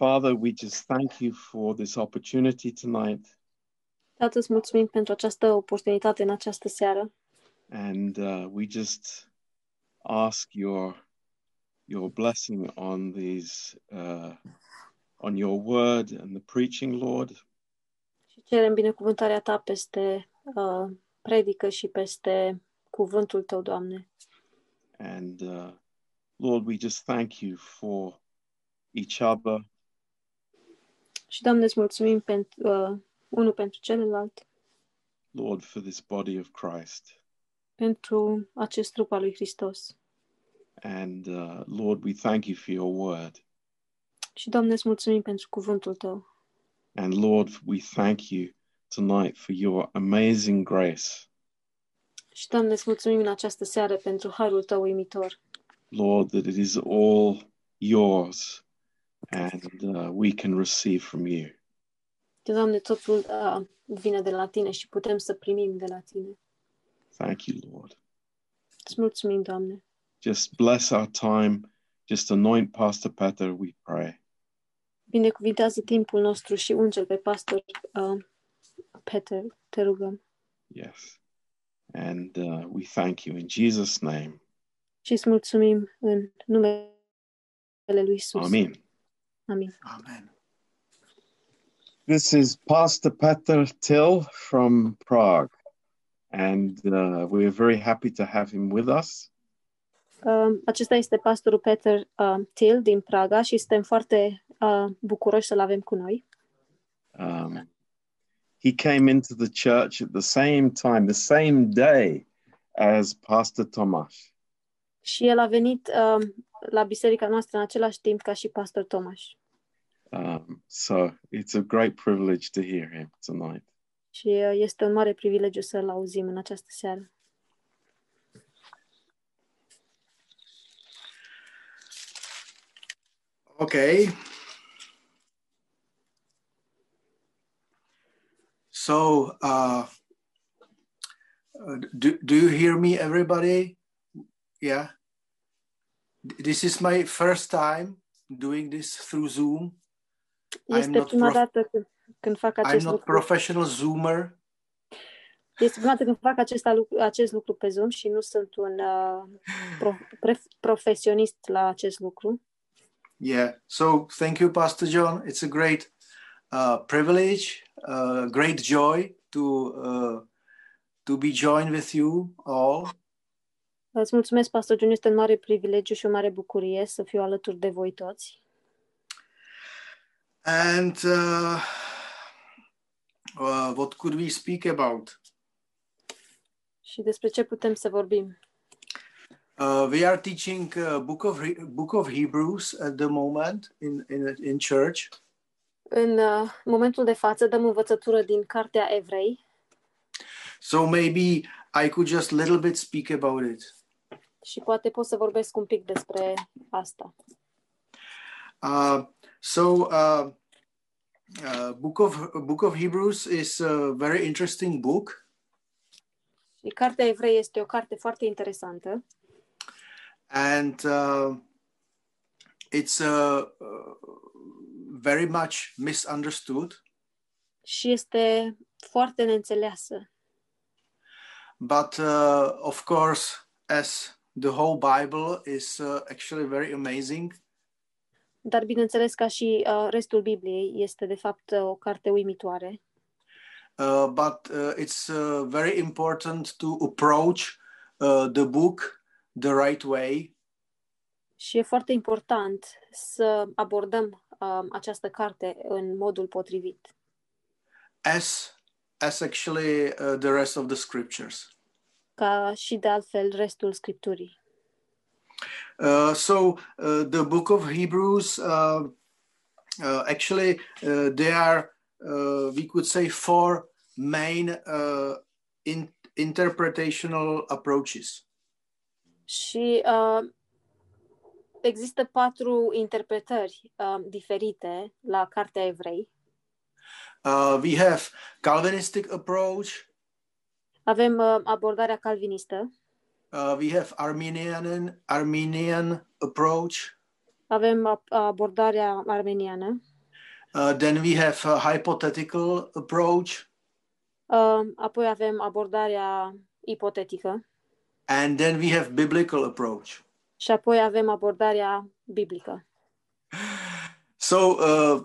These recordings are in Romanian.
Father, we just thank you for this opportunity tonight. Tată, îți mulțumim pentru această oportunitate în această seară And uh, we just ask your, your blessing on these, uh, on your word and the preaching, Lord. și cerem binecuvântarea Ta peste uh, predică și peste cuvântul Tău, Doamne. And uh, Lord, we just thank you for each other Și, Doamne, îți mulțumim pentru, uh, unul pentru celălalt, Lord, for this body of Christ. pentru acest trup al lui Hristos. And uh, Lord, we thank you for your word. Și, Doamne, îți mulțumim pentru cuvântul Tău. And Lord, we thank you tonight for your amazing grace. Și, Doamne, îți mulțumim în această seară pentru harul Tău uimitor. Lord, that it is all yours and uh, we can receive from you. Că, Doamne, totul uh, vine de la Tine și putem să primim de la Tine. Thank you, Lord. Îți mulțumim, Doamne. Just bless our time. Just anoint Pastor Peter, we pray. Binecuvintează timpul nostru și unge pe pastor uh, Peter, te rugăm. Yes. And uh, we thank you in Jesus' name. Și îți mulțumim în numele lui Isus. Amen. Amin. Amen. This is Pastor Peter Till from Prague. And uh, we're very happy to have him with us. Uh, acesta este pastorul Peter uh, Till din Praga și suntem foarte uh, bucuroși să-l avem cu noi. Um, he came into the church at the same time, the same day as Pastor Tomas. Și el a venit uh, la biserica noastră în același timp ca și pastor Tomaș. Um, so it's a great privilege to hear him tonight. Și uh, este un mare privilegiu să-l auzim în această seară. Okay. So, uh, uh, do, do you hear me, everybody? Yeah. This is my first time doing this through Zoom. I'm Este not, prima prof- dată când, când fac I'm acest not lucru. professional Zoomer. Este prima dată când fac acest, alu- acest lucru pe Zoom și nu sunt un uh, pro, pre, profesionist la acest lucru. Yeah. So thank you, Pastor John. It's a great uh, privilege, uh, great joy to uh, to be joined with you all. Îți mulțumesc, Pastor John, este un mare privilegiu și o mare bucurie să fiu alături de voi toți. And uh, uh, what could we speak about? Și despre ce putem să vorbim? Uh, we are teaching uh, book of He- book of Hebrews at the moment in in in church, În uh, momentul de față dăm învățătură din Cartea Evrei so maybe I could just little bit speak about it. și poate pot să vorbesc un pic despre asta. Uh, so, uh, uh, book of book of Hebrews is a very interesting book, Și Cartea Evrei este o carte foarte interesantă and uh, it's uh, uh, very much misunderstood. și este foarte neînțeleasă. But uh, of course, as the whole Bible is uh, actually very amazing, Dar, bineînțeles, ca și uh, restul Bibliei, este de fapt uh, o carte uimitoare. uh, but uh, it's uh, very important to approach uh, the book the right way Și e foarte important să abordăm um, această carte în modul potrivit, as as actually uh, the rest of the scriptures. ca și de altfel restul Scripturii. Uh, so uh, the book of Hebrews uh, uh, actually uh, there are uh, we could say four main uh, in, interpretational approaches. Și uh, există patru interpretări uh, diferite la Cartea Evrei. Uh, we have Calvinistic approach, Avem uh, abordarea calvinistă, uh, we have Arminian Armenian approach, Avem abordarea armeniană, Uh, then we have a hypothetical approach, uh, apoi avem abordarea ipotetică and then we have biblical approach. și apoi avem abordarea biblică. So uh,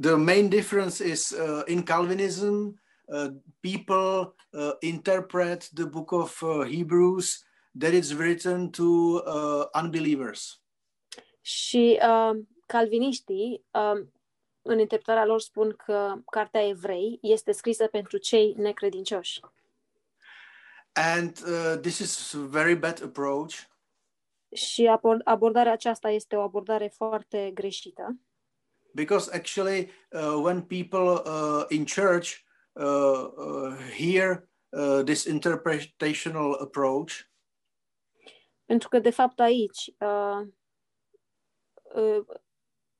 the main difference is uh, in Calvinism, uh, people uh, interpret the book of uh, Hebrews that it's written to uh, unbelievers. Și uh, calviniștii, uh, în interpretarea lor, spun că Cartea Evrei este scrisă pentru cei necredincioși. And uh, this is a very bad approach Și abord- abordarea aceasta este o abordare foarte greșită, because actually, uh, when people uh, in church uh, uh, hear uh, this interpretational approach, pentru că, de fapt, aici uh, uh,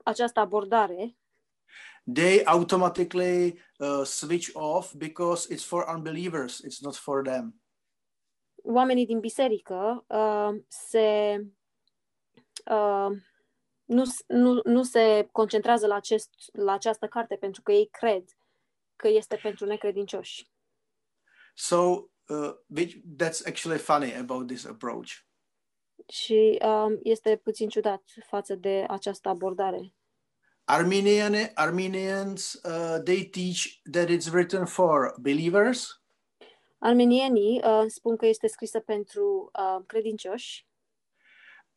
această abordare they automatically uh, switch off because it's for unbelievers, it's not for them. oamenii din biserică uh, se uh, nu, s- nu, nu se concentrează la, acest, la această carte pentru că ei cred că este pentru necredincioși. So uh, which, that's actually funny about this approach. Și uh, este puțin ciudat față de această abordare. Armenian Armenians uh, they teach that it's written for believers, Armenienii uh, spun că este scrisă pentru uh, credincioși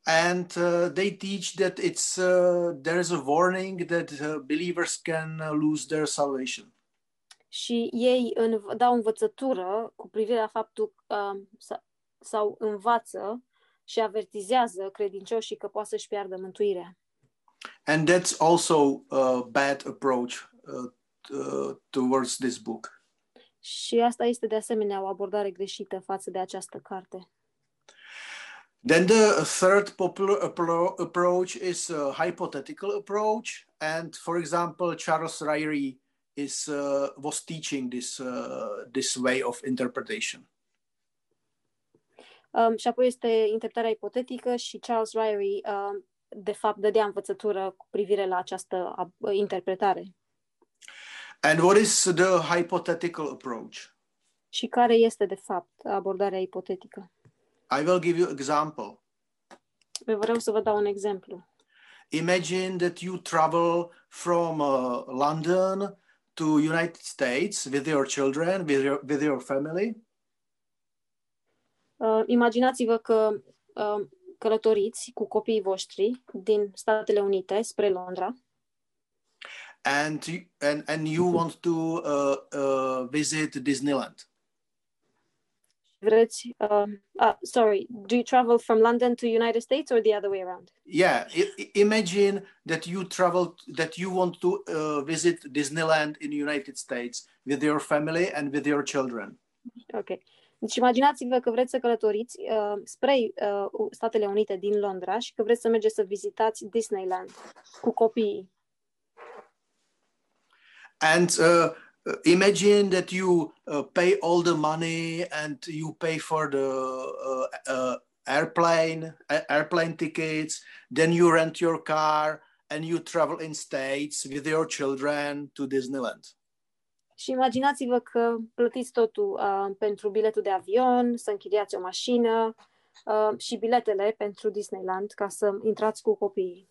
and uh, they teach that it's uh, there is a warning that uh, believers can uh, lose their salvation. și ei în, dau învățătură cu privire la faptul uh, sa- sau învață și avertizează credincioșii că poate să-și piardă mântuirea. And that's also a bad approach uh, uh, towards this book. Și asta este de asemenea o abordare greșită față de această carte. Then the third popular appro- approach is a hypothetical approach, and for example, Charles Ryrie is uh, was teaching this uh, this way of interpretation. Um, și apoi este interpretarea ipotetică și Charles Ryrie, um, de fapt, dădea învățătură cu privire la această ab- interpretare. And what is the hypothetical approach? Și care este, de fapt, abordarea ipotetică? I will give you example. Eu vreau să vă dau un exemplu. Imagine that you travel from uh, London to United States with your children, with your with your family, Uh, imaginați-vă că uh, călătoriți cu copiii voștri din Statele Unite spre Londra and you- and and you want to uh, uh, visit Disneyland. vreți, uh, uh, sorry, do you travel from London to United States or the other way around? Yeah, i- imagine that you travel, that you want to uh, visit Disneyland in the United States with your family and with your children. Ok. Deci imaginați-vă că vreți să călătoriți uh, spre uh, Statele Unite din Londra și că vreți să mergeți să vizitați Disneyland cu copiii. And uh, uh, imagine that you uh, pay all the money and you pay for the uh, uh, airplane a- airplane tickets. Then you rent your car and you travel in states with your children to Disneyland. Și imaginați-vă că plătiți totul uh, pentru biletul de avion, să închiriați o mașină uh, și biletele pentru Disneyland ca să intrați cu copiii.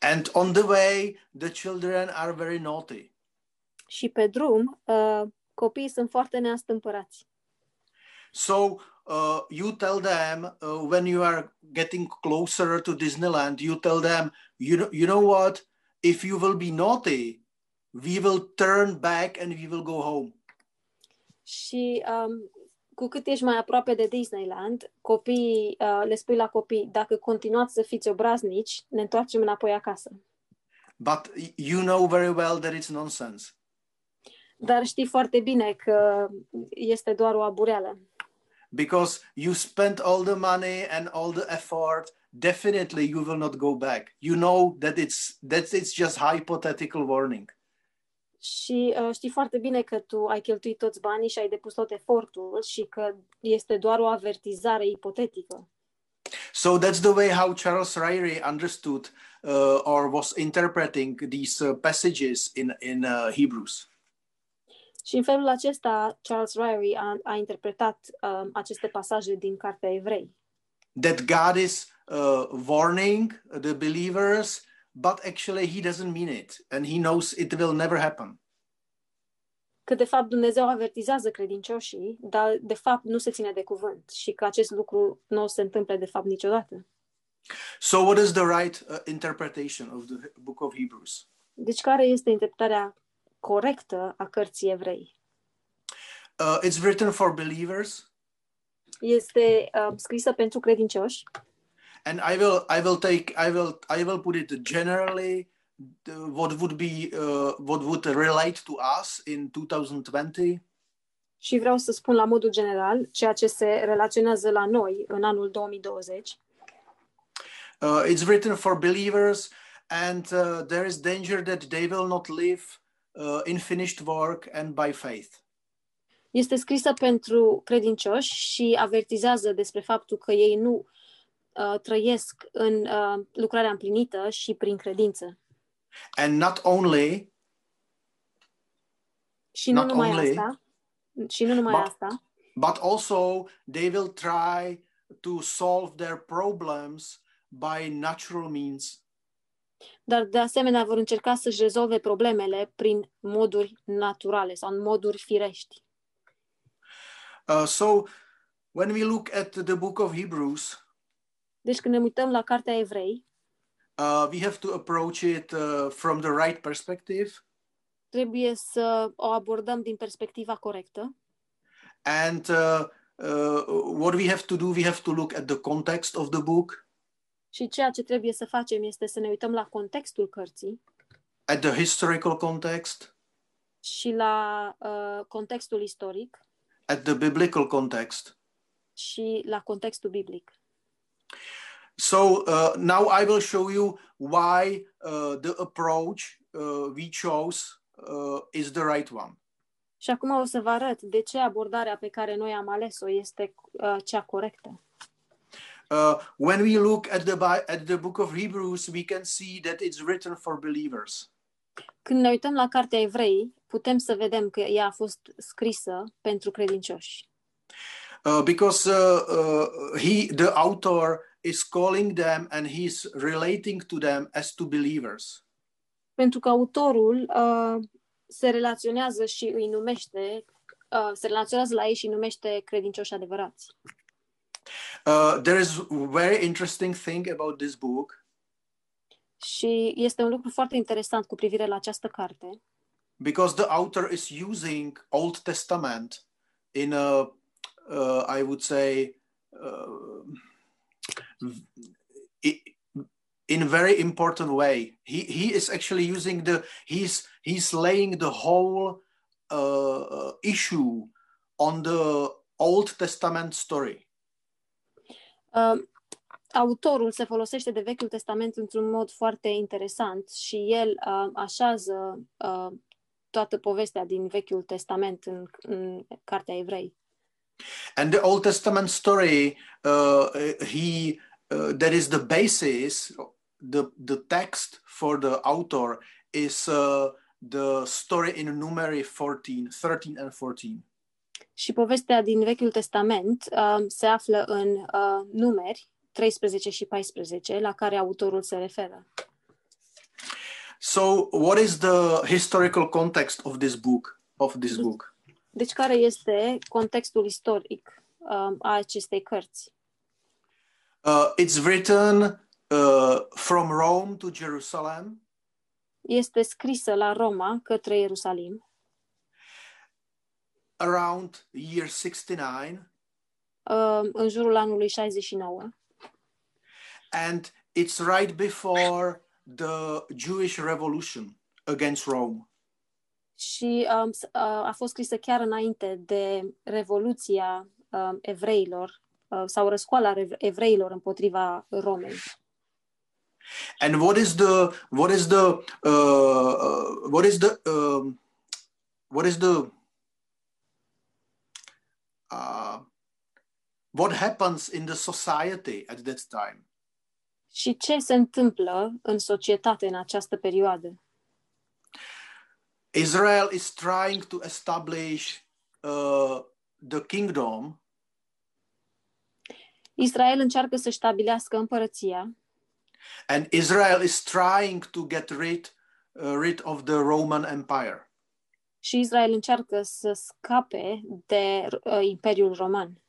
And on the way, the children are very naughty. Și pe drum, uh, copiii sunt foarte neastâmpărați. So uh, you tell them uh, when you are getting closer to Disneyland, you tell them, you know, you know what? If you will be naughty, we will turn back and we will go home. Și um, cu cât ești mai aproape de Disneyland, copiii, uh, le spui la copii, dacă continuați să fiți obraznici, ne întoarcem înapoi acasă. But you know very well that it's nonsense Dar știi foarte bine că este doar o abureală. because you spent all the money and all the effort. Definitely, you will not go back. You know that it's that it's just hypothetical warning. Și uh, știi foarte bine că tu ai cheltuit toți banii și ai depus tot efortul și că este doar o avertizare ipotetică. So that's the way how Charles Ryrie understood uh, or was interpreting these uh, passages in in uh, Hebrews. Și în felul acesta, Charles Ryrie a, a interpretat um, aceste pasaje din Cartea Evrei. That God is uh, warning the believers, but actually He doesn't mean it, and He knows it will never happen. Că de fapt Dumnezeu avertizează credincioșii, dar de fapt nu se ține de cuvânt și că acest lucru nu o se întâmple de fapt niciodată. So, what is the right uh, interpretation of the book of Hebrews? Deci care este interpretarea corectă a cărții evrei? Uh, it's written for believers, Este uh, scrisă pentru credincioși and I will I will take I will I will put it generally what would be uh, what would relate to us in 2020 și vreau să spun la modul general ceea ce se relaționează la noi în anul 2020. uh, it's written for believers and uh, there is danger that they will not live uh, in finished work and by faith Este scrisă pentru credincioși și avertizează despre faptul că ei nu uh, trăiesc în uh, lucrarea împlinită și prin credință. and not only Și nu Not numai only, asta, și nu numai but- asta, but also they will try to solve their problems by natural means dar de asemenea vor încerca să-și rezolve problemele prin moduri naturale sau în moduri firești. Uh, so when we look at the book of hebrews Deci când ne uităm la Cartea Evrei, uh, we have to approach it uh, from the right perspective. trebuie să o abordăm din perspectiva corectă. And uh, uh, what we have to do we have to look at the context of the book. Și ceea ce trebuie să facem este să ne uităm la contextul cărții at the historical context. și la uh, contextul istoric at the biblical context. și la contextul biblic. So uh, now i will show you why uh, the approach uh, we chose uh, is the right one Și acum o să vă arăt de ce abordarea pe care noi am ales-o este uh, cea corectă. uh, when we look at the Bi- at the book of Hebrews, we can see that it's written for believers. Când ne uităm la Cartea Evrei, putem să vedem că ea a fost scrisă pentru credincioși. Uh, because uh, uh, he, the author, is calling them and he's relating to them as to believers. Pentru că autorul uh, se relaționează și îi numește, uh, se relaționează la ei și îi numește credincioși adevărați. Uh, there is very interesting thing about this book Și este un lucru foarte interesant cu privire la această carte, because the author is using Old Testament in a, uh, I would say, uh, i- in a very important way. He he is actually using the he's he's laying the whole uh, uh, issue on the Old Testament story. Uh, autorul se folosește de Vechiul Testament într-un mod foarte interesant și el uh, așează uh, toată povestea din Vechiul Testament în, în Cartea Evrei. And the Old Testament story, uh, he uh, that is the basis. The the text for the author is uh, the story in Numeri 14, 13 and 14. Și povestea din Vechiul Testament uh, se află în uh, numeri 13 și 14, la care autorul se referă. So, what is the historical context of this book? Of this book, Deci care este contextul istoric uh, a acestei cărți? uh, it's written uh, from Rome to Jerusalem, Este scrisă la Roma către Ierusalim around year 69, uh, în jurul anului 69 and it's right before the Jewish Revolution against Rome. Și um, s- uh, a fost scrisă chiar înainte de Revoluția um, evreilor uh, sau răscoala rev- evreilor împotriva Romei. And what is the what is the uh, uh, what is the um, what is the uh, what happens in the society at that time. Și ce se întâmplă în societate în această perioadă? Israel is trying to establish uh, the kingdom, Israel încearcă să stabilească împărăția and Israel is trying to get rid uh, rid of the Roman Empire. și Israel încearcă să scape de uh, Imperiul Roman.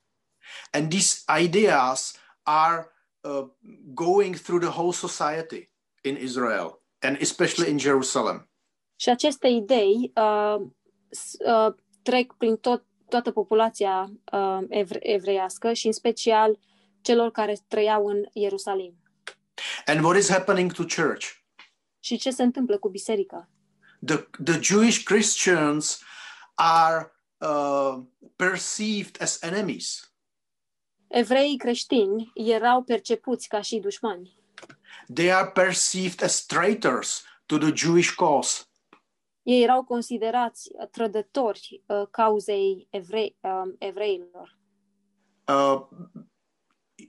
And these ideas are uh, going through the whole society in Israel, and especially in Jerusalem. Și aceste idei uh, s- uh, trec prin tot, toată populația uh, evre- evreiască și în special celor care trăiau în Ierusalim. And what is happening to church? Și ce se întâmplă cu biserica? The, the Jewish Christians are uh, perceived as enemies. Evreii creștini erau percepuți ca și dușmani. They are perceived as traitors to the Jewish cause. Ei erau considerați uh, trădători uh, cauzei uh, evreilor. Uh,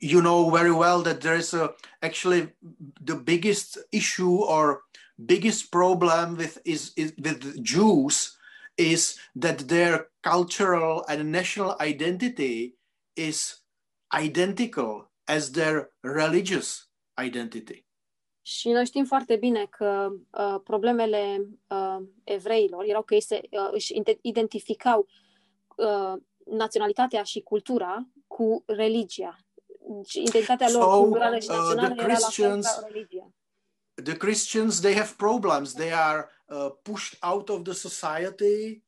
you know very well that there is a, actually the biggest issue or biggest problem with is, is with Jews is that their cultural and national identity is identical as their religious identity. Și noi știm foarte bine că uh, problemele uh, evreilor erau că ei se, uh, își ide- identificau uh, naționalitatea și cultura cu religia. Și identitatea lor So, culturală și uh, națională the era la fel Christians- ca religia. The Christians they have problems. They are uh, pushed out of the society.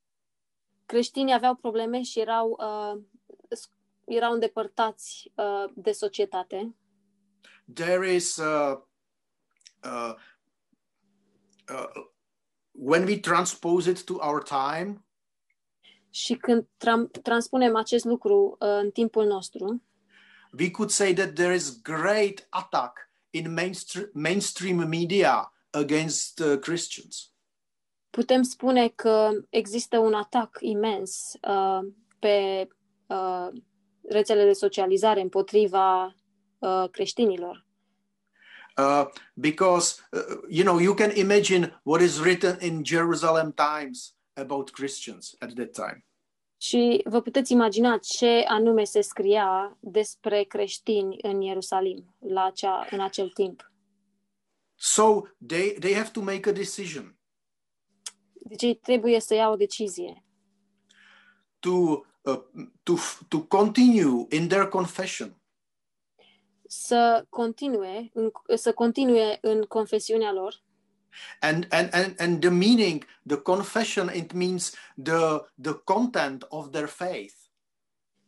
Creștinii aveau probleme și erau, uh, s- erau îndepărtați uh, de societate. there is uh, uh, uh, when we transpose it to our time Și când tram- transpunem acest lucru uh, în timpul nostru, we could say that there is great attack in mainstream, mainstream media against uh, christians putem spune că există un atac imens uh, pe uh, rețelele de socializare împotriva uh, creștinilor. Uh, because uh, you know you can imagine what is written in jerusalem times about christians at that time Și vă puteți imagina ce anume se scria despre creștini în Ierusalim la acea, în acel timp. so they they have to make a decision Deci ei trebuie să ia o decizie. to uh, to to continue in their confession Să continue, în, să continue în confesiunea lor. And and and and the meaning the confession it means the the content of their faith.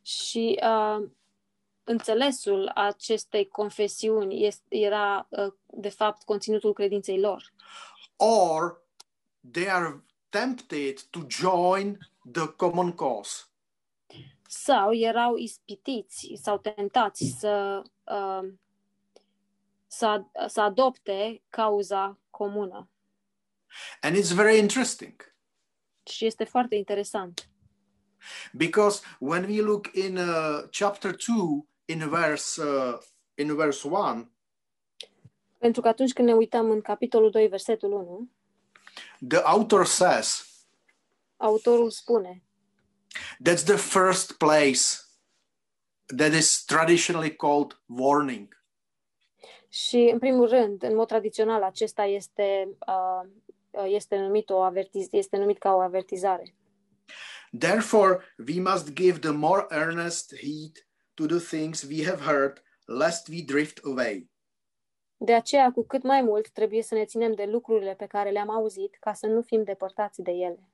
Și uh, înțelesul acestei confesiuni este, era, uh, de fapt, conținutul credinței lor. or they are tempted to join the common cause Sau erau ispitiți sau tentați să, uh, să, să adopte cauza comună. and it's very interesting Și este foarte interesant. because when we look in uh, chapter 2 in verse uh, in verse 1 Pentru că atunci când ne uităm în capitolul 2, versetul 1, the author says autorul spune that's the first place that is traditionally called warning și, în primul rând, în mod tradițional, acesta este, uh, este, numit, o avertiz- este numit ca o avertizare. Therefore, we must give the more earnest heed to the things we have heard, lest we drift away. De aceea, cu cât mai mult, trebuie să ne ținem de lucrurile pe care le-am auzit, ca să nu fim depărtați de ele.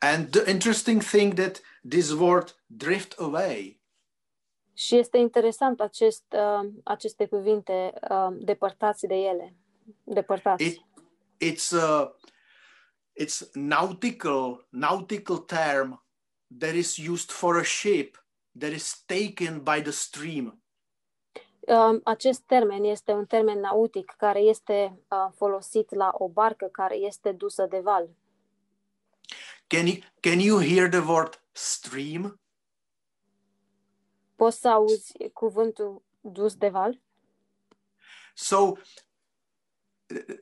And the interesting thing that this word drift away Și este interesant acest, uh, aceste cuvinte, uh, depărtați de ele. Depărtați. it it's a it's nautical nautical term that is used for a ship that is taken by the stream. Uh, acest termen este un termen nautic care este uh, folosit la o barcă care este dusă de val. Can you can you hear the word stream? Poți să auzi cuvântul dus de val? So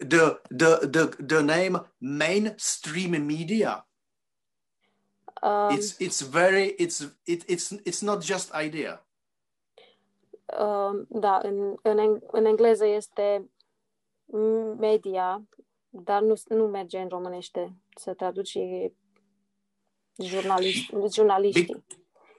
the the the the name mainstream media Um, it's it's very it's it, it's it's not just idea um, da, în, în, eng- în engleză este media, dar nu, nu merge în românește să traduci e jurnalist, jurnaliștii.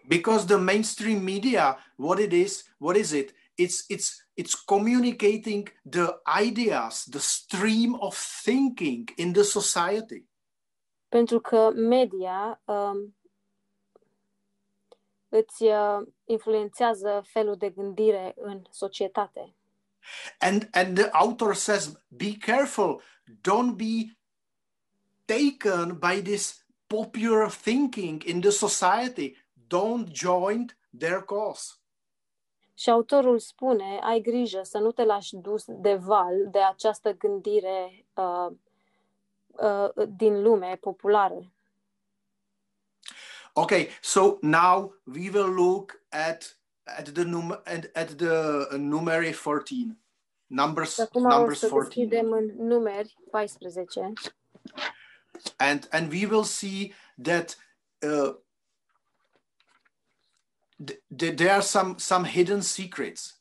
because the mainstream media what it is what is it it's it's it's communicating the ideas the stream of thinking in the society Pentru că media um, îți uh, influențează felul de gândire în societate. and and the author says be careful don't be taken by this popular thinking in the society don't join their cause. Și autorul spune, ai grijă să nu te lași dus de val de această gândire uh, uh, din lume populară. okay so now we will look at at the num at, at the uh, numeri 14 numbers Și acum o numbers să 14 deschidem în numeri 14 and and we will see that uh, th- th- there are some some hidden secrets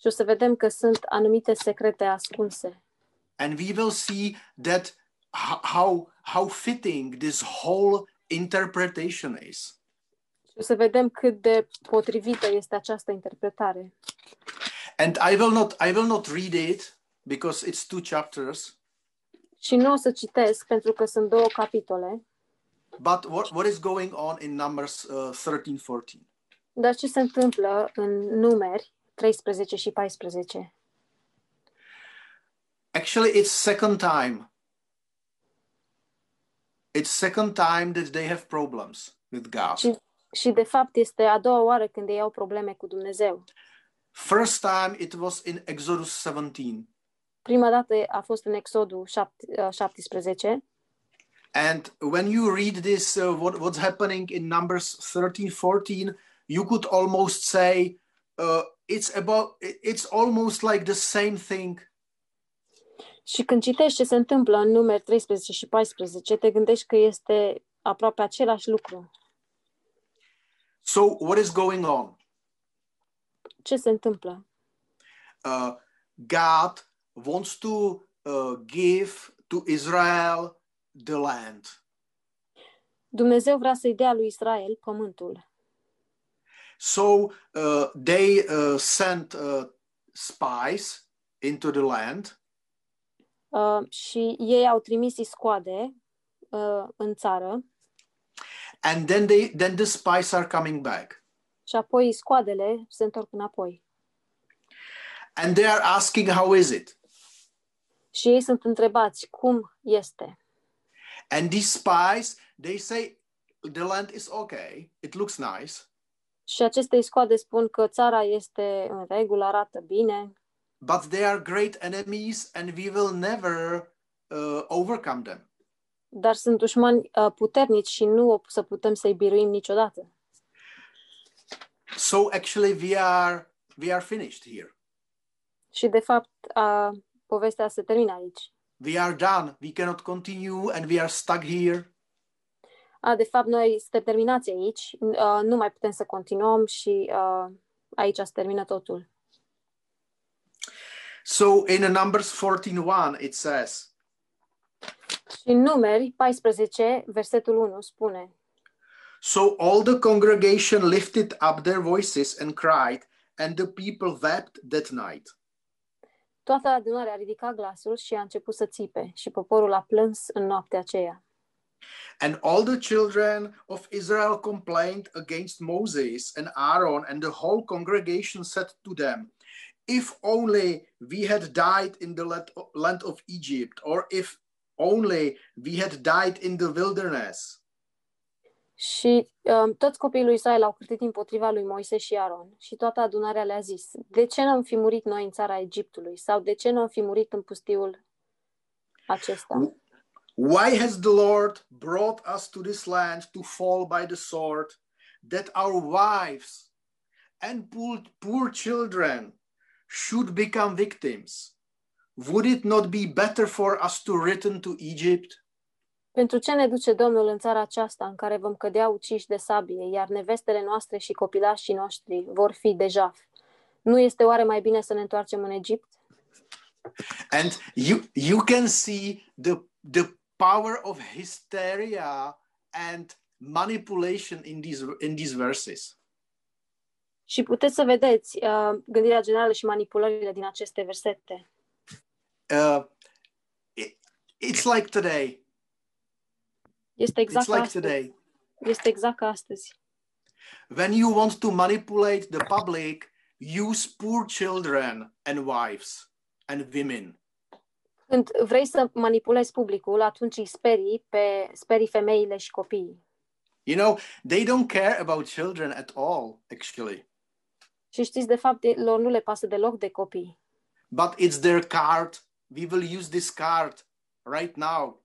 și o să vedem că sunt anumite secrete ascunse. and we will see that how how fitting this whole interpretation is Și o să vedem cât de potrivită este această interpretare. and i will not i will not read it because it's two chapters Și nu o să citesc pentru că sunt două capitole, but what, what is going on in numbers uh, 13 14 dar ce se întâmplă în numeri 13 și 14? actually it's second time. It's second time that they have problems with god. Și, și de fapt este a doua oară când ei au probleme cu Dumnezeu. first time it was in exodus 17 Prima dată a fost în Exodul 17 And when you read this, uh, what, what's happening in Numbers 13, 14, you could almost say uh, it's about, it's almost like the same thing. și când citești ce se întâmplă în numeri 13 și 14, te gândești că este aproape același lucru. So, what is going on? Ce se întâmplă? Uh, God wants to uh, give to Israel the land. Dumnezeu vrea să-i dea lui Israel pământul. So, uh, they uh, sent uh, spies into the land Uh, și ei au trimis iscoade uh, în țară and then they then the spies are coming back și apoi iscoadele se întorc înapoi. and they are asking how is it Și ei sunt întrebați cum este. And these spies, they say the land is okay, it looks nice, Și aceste iscoade spun că țara este în regulă, arată bine, but they are great enemies and we will never uh, overcome them. dar sunt dușmani uh, puternici și nu o să putem să-i biruim niciodată. So actually we are we are finished here. Și de fapt, uh, povestea se termină aici. We are done. We cannot continue and we are stuck here. A, de fapt, noi suntem terminați aici, uh, nu mai putem să continuăm și uh, aici se termină totul. So in Numbers 14:1 it says, Și în numeri 14, versetul 1 spune So all the congregation lifted up their voices and cried, and the people wept that night. Toată adunarea a ridicat glasul și a început să țipe și poporul a plâns în noaptea aceea. And all the children of Israel complained against Moses and Aaron, and the whole congregation said to them, If only we had died in the land- land of Egypt, or if only we had died in the wilderness. Și um, toți copiii lui Israel au cârtit împotriva lui Moise și Aron și toată adunarea le-a zis, de ce n-am fi murit noi în țara Egiptului sau de ce n-am fi murit în pustiul acesta? Why has the Lord brought us to this land to fall by the sword, that our wives and poor, poor children should become victims, would it not be better for us to return to Egypt? Pentru ce ne duce Domnul în țara aceasta în care vom cădea uciși de sabie, iar nevestele noastre și copilașii noștri vor fi deja? Nu este oare mai bine să ne întoarcem în Egipt? And you you can see the the power of hysteria and manipulation in these in these verses. Și puteți să vedeți uh, gândirea generală și manipulările din aceste versete. Uh, it, it's like today. Este exact It's like astăzi. today. Este exact ca astăzi. When you want to manipulate the public, use poor children and wives and women. Când vrei să manipulezi publicul, atunci îi sperii pe sperii femeile și copiii. You know, they don't care about children at all, actually. Și știți, de fapt, lor nu le pasă deloc de copii. But it's their card. We will use this card right now.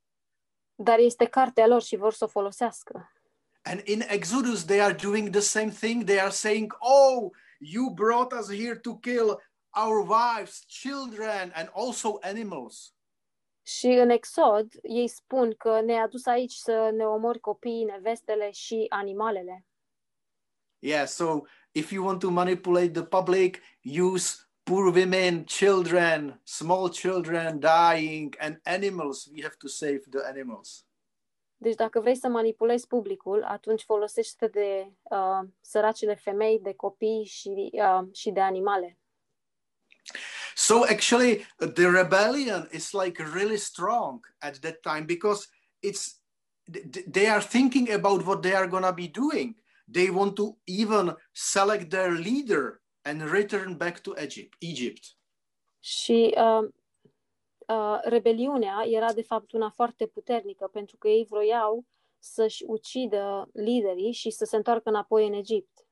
Dar este cartea lor și vor să o folosească. And in Exodus, they are doing the same thing. They are saying, Oh, you brought us here to kill our wives, children, and also animals. Și în Exod, ei spun că ne-a adus aici să ne omori copiii, nevestele și animalele. Yeah, so if you want to manipulate the public, use poor women, children, small children dying, and animals. We have to save the animals. Deci dacă vrei să manipulezi publicul, atunci folosește de uh, săracele femei, de copii și, uh, și de animale. So actually, the rebellion is like really strong at that time because it's they are thinking about what they are gonna be doing. They want to even select their leader and return back to Egypt. Egypt. Și uh, uh, rebeliunea era de fapt una foarte puternică, pentru că ei vroiau să-și ucidă liderii și să se întoarcă înapoi în Egipt.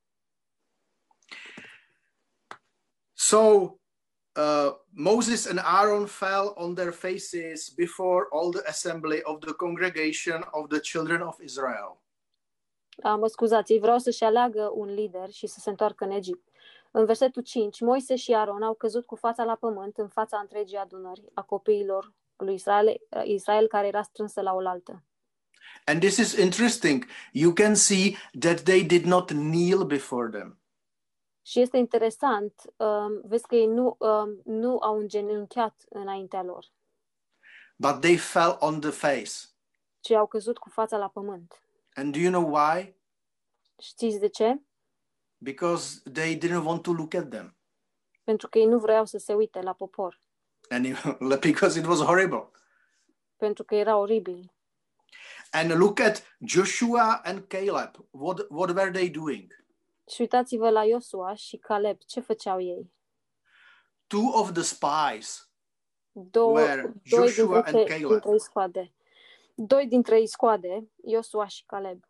So uh, Moses and Aaron fell on their faces before all the assembly of the congregation of the children of Israel. Uh, mă scuzați, ei vreau să-și aleagă un lider și să se întoarcă în Egipt. În versetul 5, Moise și Aron au căzut cu fața la pământ în fața întregii adunări a copiilor lui Israel, Israel care era strânsă la oaltă. And this is interesting. You can see that they did not kneel before them. Și este interesant, um, vezi că ei nu, um, nu au îngenunchiat înaintea lor, but they fell on the face. ci au căzut cu fața la pământ. And do you know why? Știți de ce? Because they didn't want to look at them. Pentru că ei nu vreau să se uite la popor, And it- because it was horrible. pentru că era oribil. And look at Joshua and Caleb. What, what were they doing? Și uitați-vă la Iosua și Caleb, ce făceau ei? Two of the spies Două, Were doi Joshua dintre, and Caleb. dintre ei scoade. Doi dintre ei scoade, Iosua și Caleb.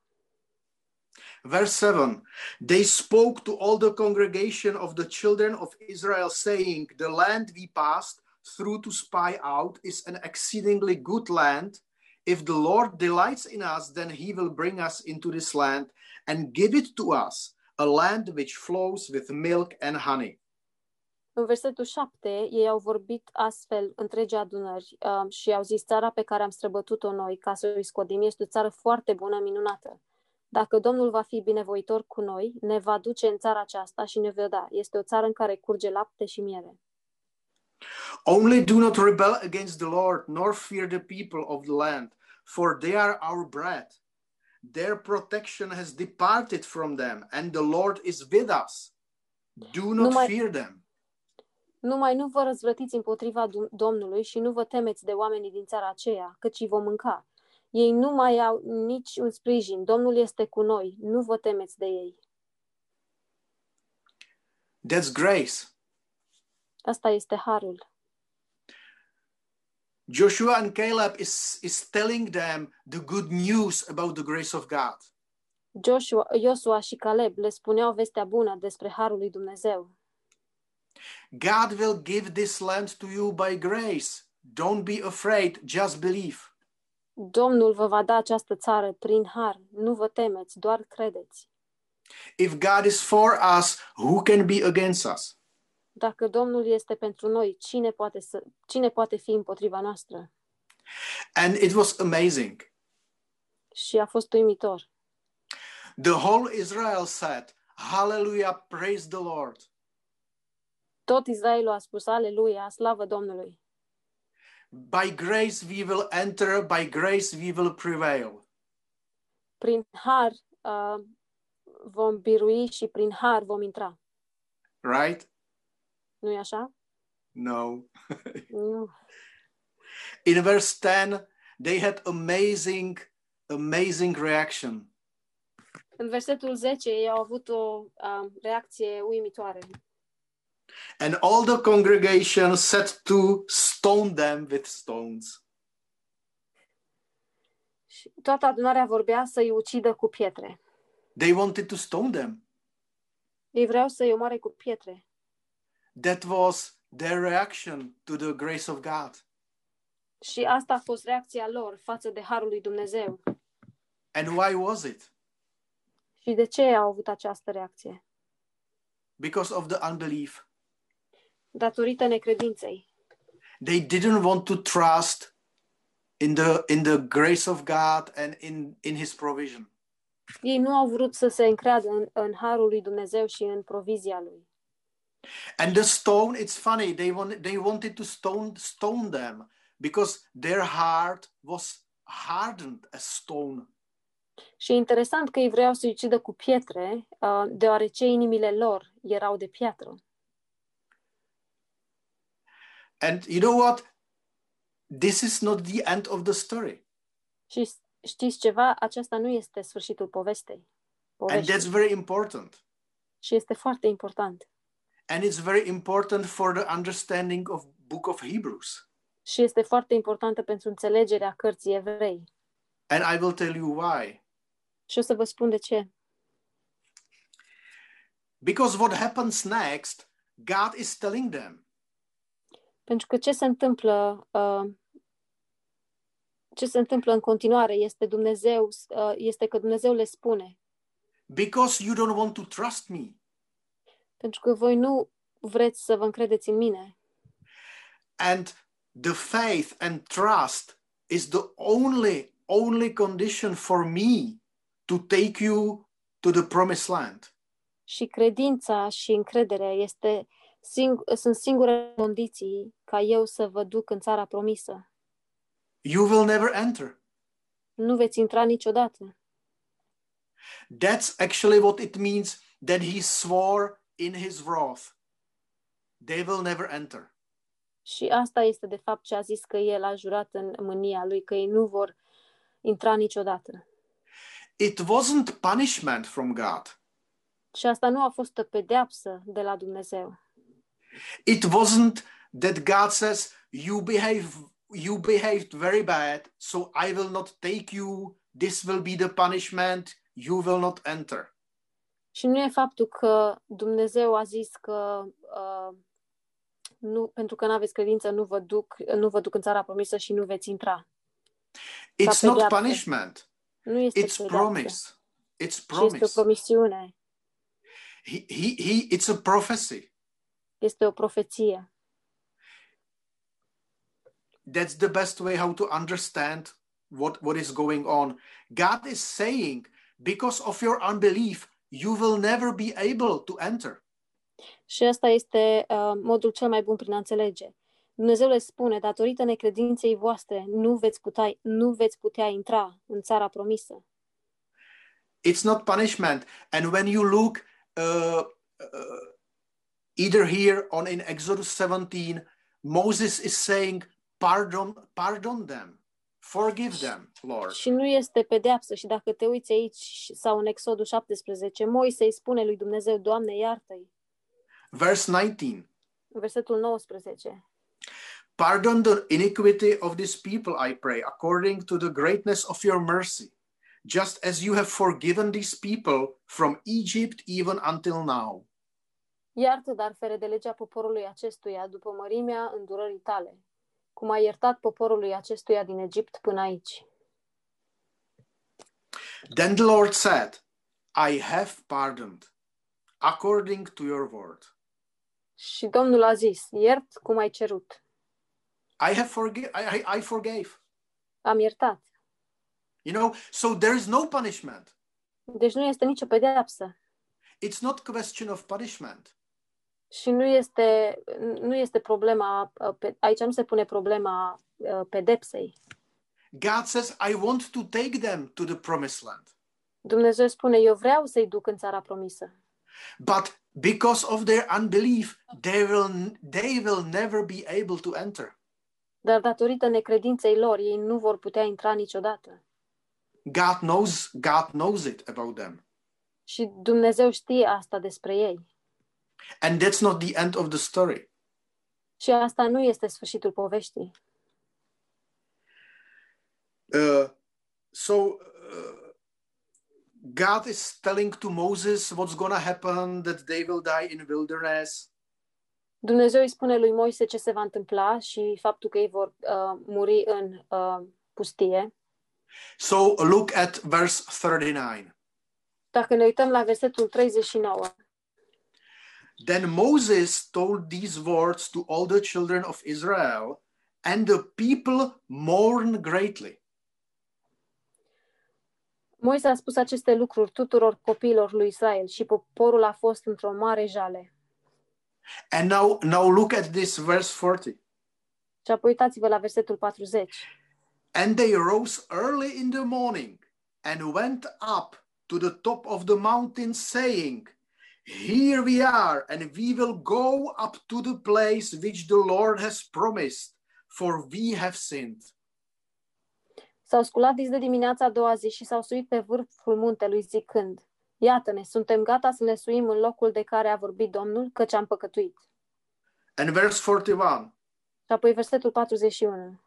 Verse 7 They spoke to all the congregation of the children of Israel, saying, The land we passed through to spy out is an exceedingly good land. If the Lord delights in us, then he will bring us into this land and give it to us, a land which flows with milk and honey. În versetul 7, ei au vorbit astfel întregi adunări uh, și au zis, țara pe care am străbătut-o noi ca să o scodim este o țară foarte bună, minunată. Dacă Domnul va fi binevoitor cu noi, ne va duce în țara aceasta și ne va da. Este o țară în care curge lapte și miere. Only do not rebel against the Lord, nor fear the people of the land, for they are our bread. Their protection has departed from them, and the Lord is with us. Do not Numai- fear them. Numai nu vă răzvrătiți împotriva Dum- Domnului și nu vă temeți de oamenii din țara aceea, căci îi vom mânca. Ei nu mai au nici un sprijin. Domnul este cu noi. Nu vă temeți de ei. That's grace. Asta este harul. Joshua and Caleb is, is telling them the good news about the grace of God. Joshua, Iosua și Caleb le spuneau vestea bună despre harul lui Dumnezeu. God will give this land to you by grace. Don't be afraid, just believe. Domnul vă va da această țară prin har. Nu vă temeți, doar credeți. If God is for us, who can be against us? Dacă Domnul este pentru noi, cine poate, să, cine poate fi împotriva noastră? And it was amazing. Și a fost uimitor. The whole Israel said, Hallelujah, praise the Lord. Tot Israelul a spus, aleluia, slavă Domnului. By grace we will enter, by grace we will prevail. Prin har uh, vom birui și prin har vom intra. Right? nu e așa? No. Nu. In verse 10, they had amazing, amazing reaction. În versetul 10 ei au avut o um, reacție uimitoare. And all the congregation set to stone them with stones. Și toată adunarea vorbea să-i ucidă cu pietre. They wanted to stone them. Ei vreau să-i omoare cu pietre. That was their reaction to the grace of God. Și asta a fost reacția lor față de harul lui Dumnezeu. And why was it? Și de ce au avut această reacție? Because of the unbelief. Datorită necredinței. They didn't want to trust in the in the grace of God and in in his provision. Ei nu au vrut să se încreadă în, în harul lui Dumnezeu și în provizia lui. And the stone, it's funny, they want, they wanted to stone stone them because their heart was hardened as stone. Și e interesant că ei vreau să-i ucidă cu pietre, uh, deoarece inimile lor erau de piatră. And you know what? This is not the end of the story. Și știți ceva? Aceasta nu este sfârșitul povestei. And that's very important. Și este foarte important. And it's very important for the understanding of book of Hebrews. Și este foarte importantă pentru înțelegerea cărții evrei. And I will tell you why. Și o să vă spun de ce. Because what happens next, God is telling them, Pentru că ce se întâmplă, uh, ce se întâmplă în continuare este Dumnezeu, uh, este că Dumnezeu le spune, because you don't want to trust me. pentru că voi nu vreți să vă încredeți în mine. And the faith and trust is the only, only condition for me to take you to the promised land. Și credința și încrederea este sing- sunt singure condiții ca eu să vă duc în țara promisă. You will never enter. Nu veți intra niciodată. That's actually what it means that he swore in his wrath. They will never enter. Și asta este de fapt ce a zis că el a jurat în mânia lui, că ei nu vor intra niciodată. It wasn't punishment from God. Și asta nu a fost o pedeapsă de la Dumnezeu. It wasn't that God says you behave you behaved very bad, so I will not take you. This will be the punishment. You will not enter. Și nu e faptul că Dumnezeu a zis că uh, nu, pentru că nu aveți credință, nu vă, duc, nu vă duc în țara promisă și nu veți intra. It's not punishment. Nu este It's pedeapsă, promise. It's ci este o promise. promisiune, He, he, he, it's a prophecy. Este o profeție. That's the best way how to understand what, what is going on. God is saying, because of your unbelief, you will never be able to enter. Și ăsta este uh, modul cel mai bun prin a înțelege. Dumnezeu le spune, datorită necredinței voastre, nu veți putea, nu veți putea intra în țara promisă. It's not punishment. And when you look uh, uh, either here on in Exodus 17, Moses is saying, pardon, pardon them, forgive them, Lord. Și nu este pedeapsă. Și dacă te uiți aici sau în Exodul 17, Moise îi spune lui Dumnezeu, Doamne, iartă-i. Verse 19, Versetul 19. pardon the iniquity of this people, I pray, according to the greatness of your mercy, just as you have forgiven these people from Egypt even until now. Iartă, dar fere de legea poporului acestuia după mărimea îndurării tale, cum ai iertat poporului acestuia din Egipt până aici. Then the Lord said, I have pardoned according to your word. Și Domnul a zis, iert cum ai cerut. I have forgive I, I, I forgave. Am iertat. You know, so there is no punishment. Deci nu este nicio pedeapsă. It's not question of punishment. Și nu este, nu este problema, uh, pe- aici nu se pune problema uh, pedepsei. God says, I want to take them to the promised land. Dumnezeu spune, eu vreau să-i duc în țara promisă. But because of their unbelief, they will they will never be able to enter. Dar datorită necredinței lor, ei nu vor putea intra niciodată. God knows God knows it about them. Și Dumnezeu știe asta despre ei. And that's not the end of the story. Și asta nu este sfârșitul poveștii. Uh, so uh, God is telling to Moses what's going to happen that they will die in wilderness. Dumnezeu îi spune lui Moise ce se va întâmpla și faptul că ei vor uh, muri în uh, pustie. So look at verse 39. Dacă ne uităm la versetul 39, Then Moses told these words to all the children of Israel, and the people mourned greatly. Moise a spus aceste lucruri tuturor copiilor lui Israel și poporul a fost într-o mare jale. And now, now look at this verse 40. Și apoi uitați-vă la versetul 40. And they rose early in the morning and went up to the top of the mountain, saying, Here we are, and we will go up to the place which the Lord has promised, for we have sinned. S-au sculat dis de dimineața a doua zi și s-au suit pe vârful muntelui zicând, Iată-ne, suntem gata să ne suim în locul de care a vorbit Domnul, căci am păcătuit. And verse 41. Și apoi versetul 41.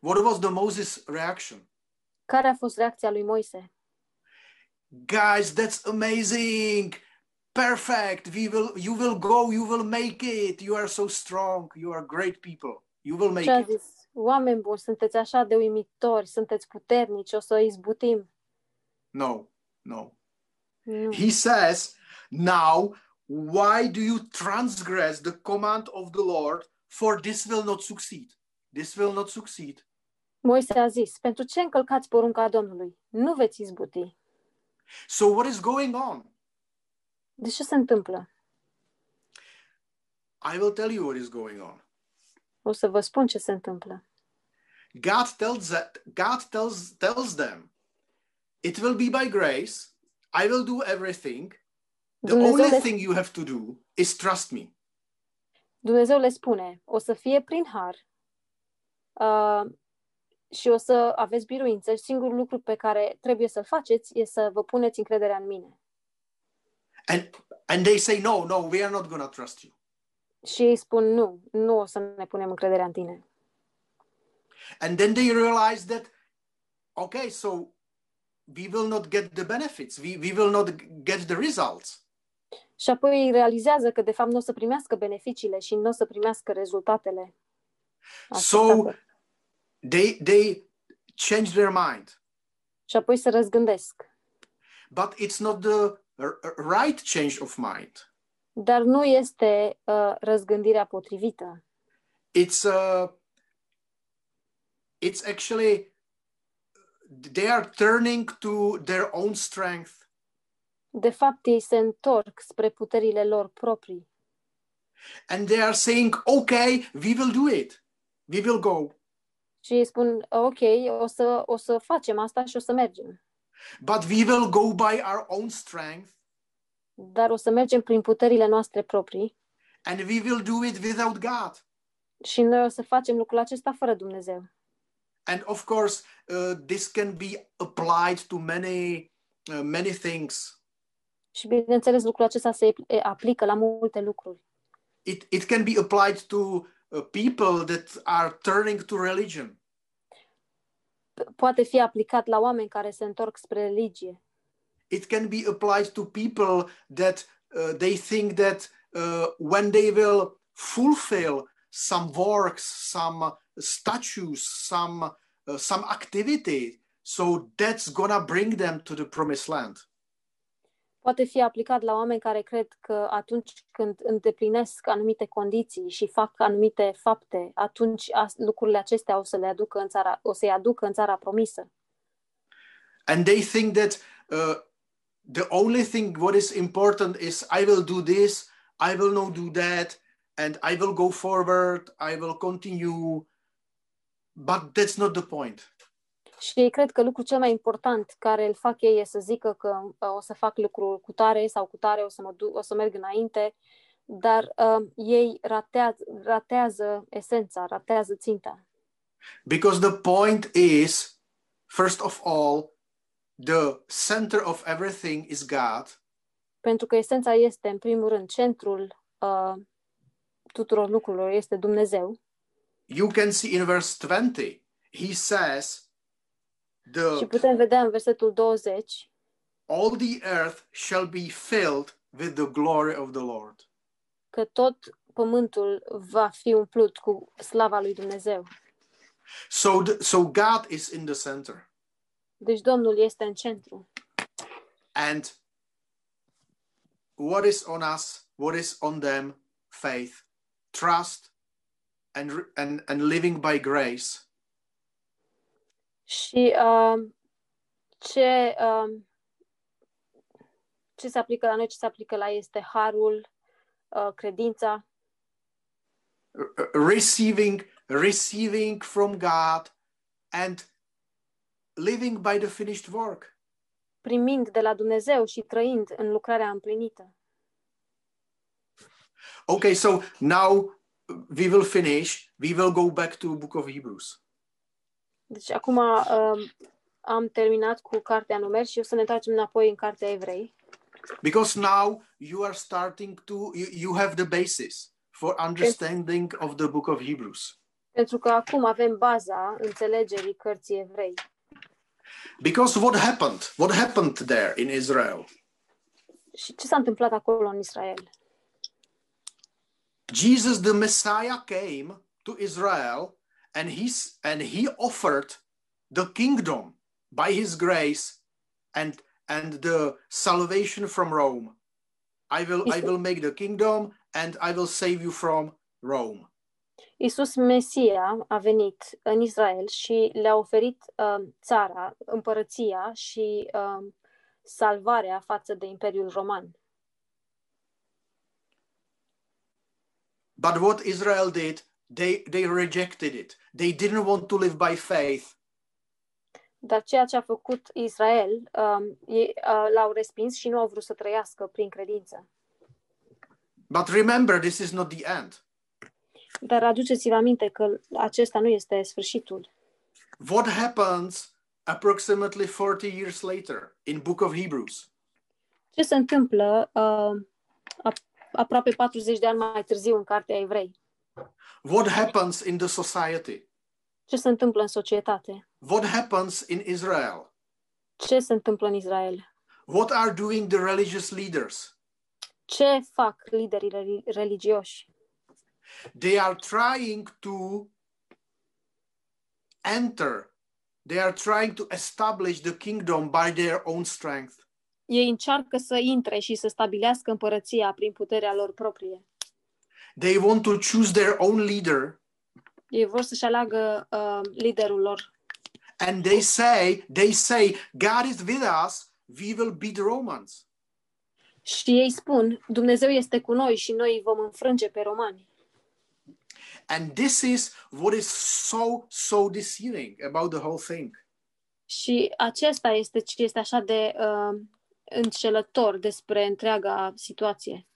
What was the Moses reaction? Care a fost reacția lui Moise? Guys, that's amazing. Perfect. We will you will go, you will make it. You are so strong. You are great people. You will make Și a it. zis, oameni buni, sunteți așa de uimitori, sunteți puternici, o să izbutim. No, no. Nu. He says, Now, why do you transgress the command of the Lord? For this will not succeed. This will not succeed. Moise a zis, pentru ce încălcați porunca Domnului? Nu veți izbuti. So, what is going on? De ce se întâmplă? I will tell you what is going on. O să vă spun ce se întâmplă. God tells that God tells tells them, it will be by grace. I will do everything. The Dumnezeu only le, thing you have to do is trust me. Dumnezeu le spune, o să fie prin har uh, și o să aveți biruință. Singurul lucru pe care trebuie să-l faceți e să vă puneți încrederea în mine. And and they say, No, no, we are not gonna trust you. Și ei spun, nu, nu o să ne punem încrederea în tine. And then they realize that, okay, so we will not get the benefits. We, we will not get the results. Și apoi ei realizează că, de fapt, nu o să primească beneficiile și nu o să primească rezultatele. So așteptate. they they change their mind. Și apoi se răzgândesc. But it's not the r- right change of mind. Dar nu este uh, răzgândirea potrivită. It's uh it's actually they are turning to their own strength De fapt, ei se întorc spre puterile lor proprii and they are saying, okay, we will do it. We will go. și ei spun, ok, o să, o să facem asta și o să mergem. But we will go by our own strength Dar o să mergem prin puterile noastre proprii and we will do it without God. și noi o să facem lucrul acesta fără Dumnezeu. And of course, uh, this can be applied to many, uh, many things. Și bineînțeles, lucrul acesta se e- aplică la multe lucruri. It, it can be applied to uh, people that are turning to religion. Poate fi aplicat la oameni care se întorc spre religie. It can be applied to people that uh, they think that uh, when they will fulfill some works, some statues, some uh, some activity, so that's gonna bring them to the promised land. Poate fi aplicat la oameni care cred că atunci când îndeplinesc anumite condiții și fac anumite fapte, atunci as- lucrurile acestea o să le aducă în țara, o să-i aducă în țara promisă. And they think that uh, the only thing what is important is I will do this, I will not do that, and I will go forward, I will continue. But that's not the point. Și ei cred că lucrul cel mai important care îl fac ei e să zică că uh, o să fac lucrul cu tare sau cu tare, o să, mă duc, o să merg înainte, dar uh, ei ratează, ratează esența, ratează ținta. Because the point is, first of all, the center of everything is God. Pentru că esența este, în primul rând, centrul uh, tuturor lucrurilor este Dumnezeu. You can see in verse 20, he says, Și putem vedea în versetul 20 all the earth shall be filled with the glory of the Lord. că tot pământul va fi umplut cu slava lui Dumnezeu. So, the, so God is in the center. Deci Domnul este în centru. And what is on us, what is on them? Faith, trust, and, and, and living by grace. Și uh, ce, uh, ce se aplică la noi, ce se aplică la ei este harul, uh, credința, r- receiving receiving from God and living by the finished work. primind de la Dumnezeu și trăind în lucrarea împlinită. Okay, so now we will finish. We will go back to book of Hebrews. Deci acum uh, am terminat cu cartea numeri și o să ne întoarcem înapoi în cartea Evrei. Because now you are starting to you, you have the basis for understanding of the book of Hebrews. Pentru că acum avem baza înțelegerii cărții Evrei. Because what happened? What happened there in Israel? Și ce s-a întâmplat acolo în Israel? Jesus the Messiah came to Israel and he's and he offered the kingdom by his grace and and the salvation from Rome. I will I will make the kingdom and I will save you from Rome. Iisus Mesia a venit în Israel și le-a oferit uh, țara, împărăția și uh, salvarea față de Imperiul Roman. But what Israel did, they they rejected it. They didn't want to live by faith. Dar ceea ce a făcut Israel, um, ei uh, l-au respins și nu au vrut să trăiască prin credință. But remember, this is not the end. Dar aduceți-vă aminte că acesta nu este sfârșitul. What happens approximately 40 years later in book of Hebrews? Ce se întâmplă uh, ap- aproape 40 de ani mai târziu în Cartea Evrei? What happens in the society? Ce se întâmplă în societate? What happens in Israel? Ce se întâmplă în Israel? What are doing the religious leaders? Ce fac liderii reli- religioși? They are trying to enter, they are trying to establish the kingdom by their own strength. Ei încearcă să intre și să stabilească împărăția prin puterea lor proprie. They want to choose their own leader Ei vor să-și aleagă uh, liderul lor and they say, they say, God is with us, we will beat the Romans. și ei spun, Dumnezeu este cu noi și noi îi vom înfrânge pe romani. And this is what is so, so deceiving about the whole thing. Și acesta este ce este așa de uh, înșelător despre întreaga situație.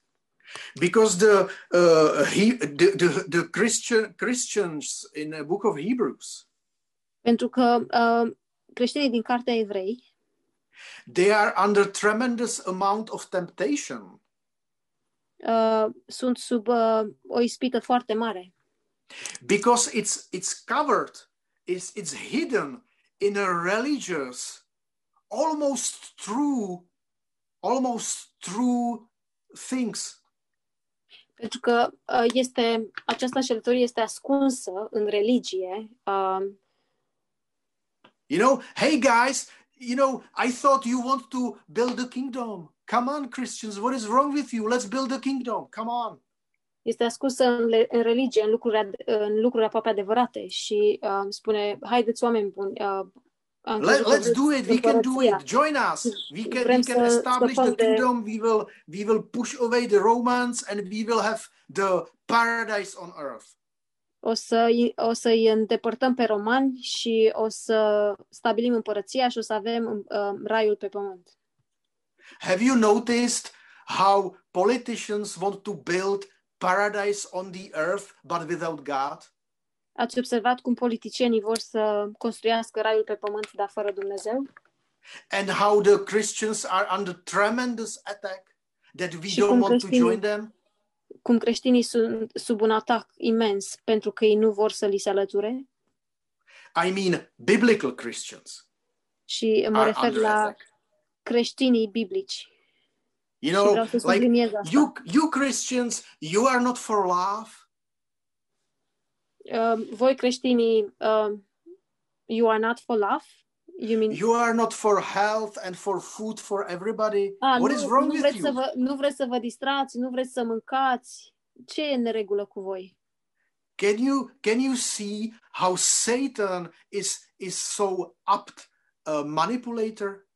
Because the, uh, he, the, the, the Christian, Christians in the book of Hebrews, Pentru că uh, creștinii din Cartea Evrei they are under tremendous amount of temptation uh, sunt sub uh, o ispită foarte mare. because it's it's covered it's it's hidden in a religious almost true almost true things Pentru că uh, este, această înșelătorie este ascunsă în religie. Uh, you know hey guys you know i thought you want to build the kingdom Come on, Christians, what is wrong with you? Let's build a kingdom. Come on. Este ascunsă în, le- în religie, în lucruri, ad- în lucruri aproape adevărate și uh, spune, haideți oameni buni, uh, am Let, let's do it. We can do it. Join us. We can, we can establish the kingdom. We will, we will push away the Romans and we will have the paradise on earth. O, să, o să-i îndepărtăm pe romani și o să stabilim împărăția și o să avem uh, raiul pe pământ. Have you noticed how politicians want to build paradise on the earth but without God? Ați observat cum politicienii vor să construiască raiul pe pământ, dar fără Dumnezeu? And how the Christians are under tremendous attack that we Și don't cum want to creștinii- join them? Cum creștinii sunt sub un atac imens pentru că ei nu vor să li se alăture? I mean, biblical Christians Și mă are refer under la attack. creștinii biblici. You Și know, vreau să like subliniez asta. you, you Christians, you are not for love. Uh, voi creștinii, uh, you are not for love? You mean... You are not for health and for food for everybody. Ah, what nu, is wrong nu, with vreți să you? vă, nu vreți să vă distrați, nu vreți să mâncați. Ce e în neregulă cu voi? Can you can you see how Satan is is so apt a manipulator?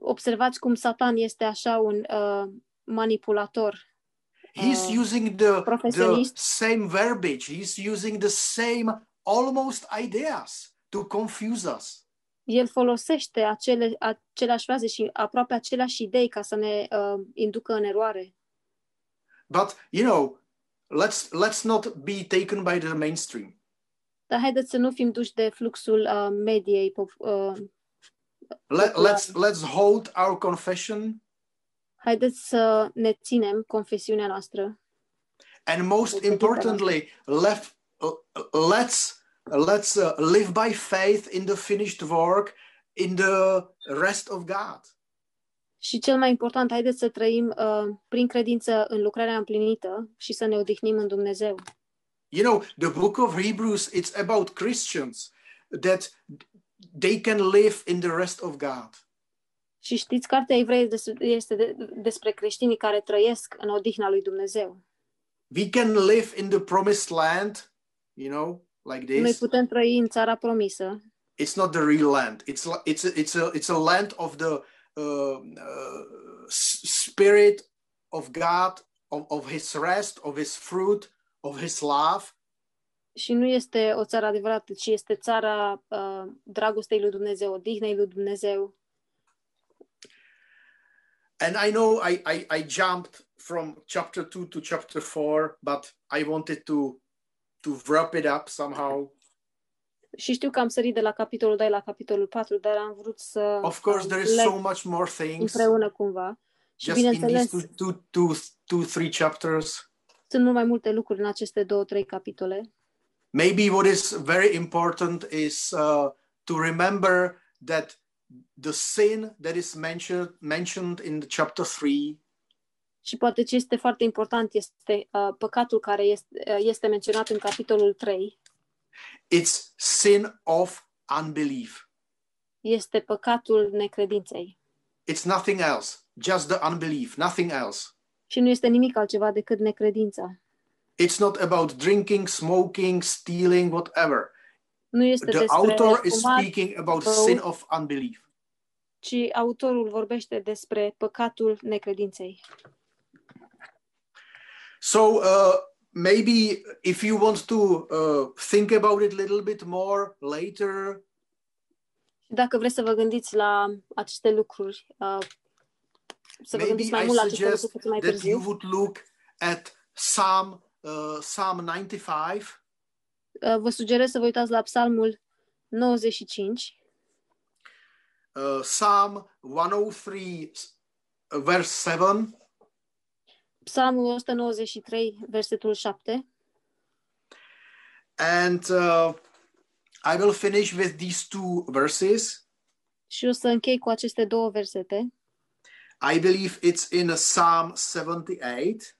Observați cum Satan este așa un uh, manipulator. He's Uh, using the, the professionist. same verbiage. He's using the same almost ideas to confuse us. El folosește acele, aceleași fraze și aproape aceleași idei ca să ne uh, inducă în eroare. But you know, let's let's not be taken by the mainstream. Dar haideți să nu fim duși de fluxul uh, mediei. pop- Uh, Let, Popular. let's let's hold our confession haideți să ne ținem confesiunea noastră. And most importantly left, let's let's uh, live by faith in the finished work in the rest of god. Și cel mai important, haideți să trăim uh, prin credință în lucrarea împlinită și să ne odihnim în Dumnezeu. you know the book of hebrews it's about christians that they can live in the rest of god Și știți, cartea evrei des- este de, despre creștinii care trăiesc în odihna lui Dumnezeu. we can live in the promised land you know like Noi this putem trăi în țara promisă, it's not the real land it's li- it's a, it's a it's a land of the uh, uh, s- spirit of god of, of his rest of his fruit of his love și nu este o țară adevărată, ci este țara uh, dragostei lui Dumnezeu, odihnei lui Dumnezeu. And i know I, I i jumped from chapter 2 to chapter 4 but i wanted to to wrap it up somehow Și știu că am sărit de la capitolul 2 la capitolul 4, dar am vrut să of course there is so much more things împreună cumva. Și just in these two, two, two, two three chapters sunt mult mai multe lucruri în aceste două, trei capitole. maybe what is very important is uh, to remember that the sin that is mentioned mentioned in the chapter 3 Și poate ce este foarte important este uh, păcatul care este, uh, este menționat în capitolul 3, it's sin of unbelief. Este păcatul necredinței. it's nothing else just the unbelief nothing else. Și nu este nimic altceva decât necredința. it's not about drinking smoking stealing whatever Nu este the despre author is fumat, speaking about băut, sin of unbelief. Ci autorul vorbește despre păcatul necredinței. so uh, maybe if you want to uh, think about it a little bit more later. Dacă vreți să vă gândiți la aceste lucruri, uh, să vă maybe gândiți mai I mult la aceste suggest lucruri puțin mai that you târziu, would look at Psalm uh, Psalm 95, uh, vă sugerez să vă uitați la Psalmul 95, uh, Psalm 103, uh, verse 7, Psalmul 193, versetul 7, and uh, I will finish with these two verses. și o să închei cu aceste două versete. I believe it's in Psalm 78.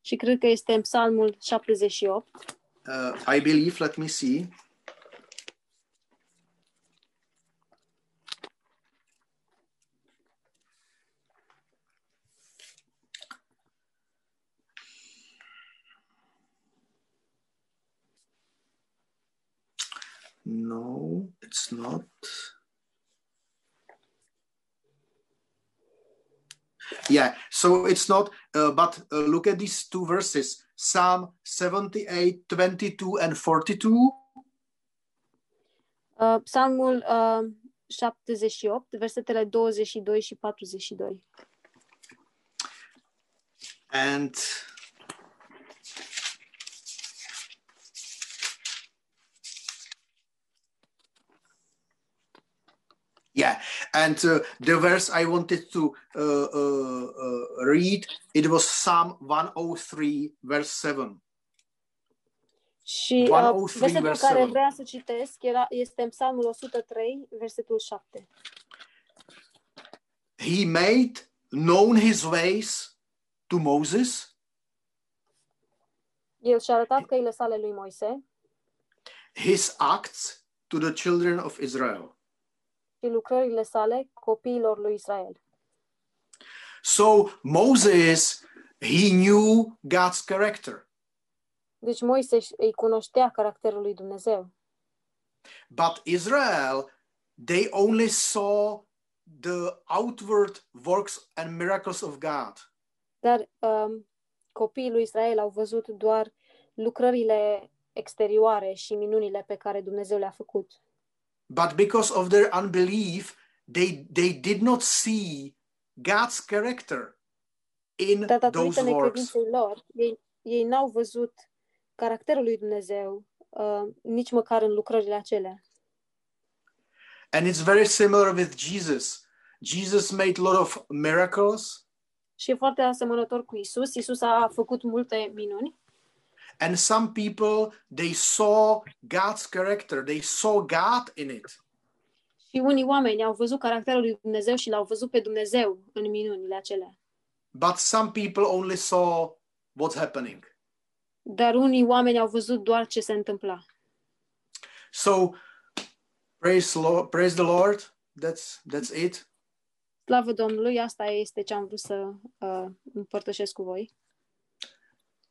Și cred că este în Psalmul 78. uh, I believe, let me see. No, it's not. Yeah, so it's not, uh, but uh, look at these two verses Psalm 78, 22, and 42. Uh, Psalmul uh, 78, versetele 22 și 42. And yeah and uh, the verse i wanted to uh, uh, uh, read it was psalm 103 verse 7 Și uh, 103 versetul verse care 7. vreau să citesc era, este în Psalmul 103, versetul 7. he made known his ways to moses El și-a arătat căile sale lui Moise his acts to the children of israel și lucrările sale copiilor lui Israel. so moses he knew god's character Deci Moise își- îi cunoștea caracterul lui Dumnezeu. But Israel, they only saw the outward works and miracles of God. Dar um, copiii lui Israel au văzut doar lucrările exterioare și minunile pe care Dumnezeu le-a făcut. But because of their unbelief, they, they did not see God's character in Dar those works. lor, ei, ei n-au văzut caracterul lui Dumnezeu uh, nici măcar în lucrările acelea. And it's very similar with Jesus. Jesus made a lot of miracles, Și e foarte asemănător cu Isus. Isus a făcut multe minuni and some people they saw God's character, they saw God in it. și unii oameni au văzut caracterul lui Dumnezeu și l-au văzut pe Dumnezeu în minunile acelea. But some people only saw what's happening. Dar unii oameni au văzut doar ce se întâmpla. So praise Lord, praise the Lord. That's that's it. Slavă Domnului, asta este ce am vrut să uh, împărtășesc cu voi.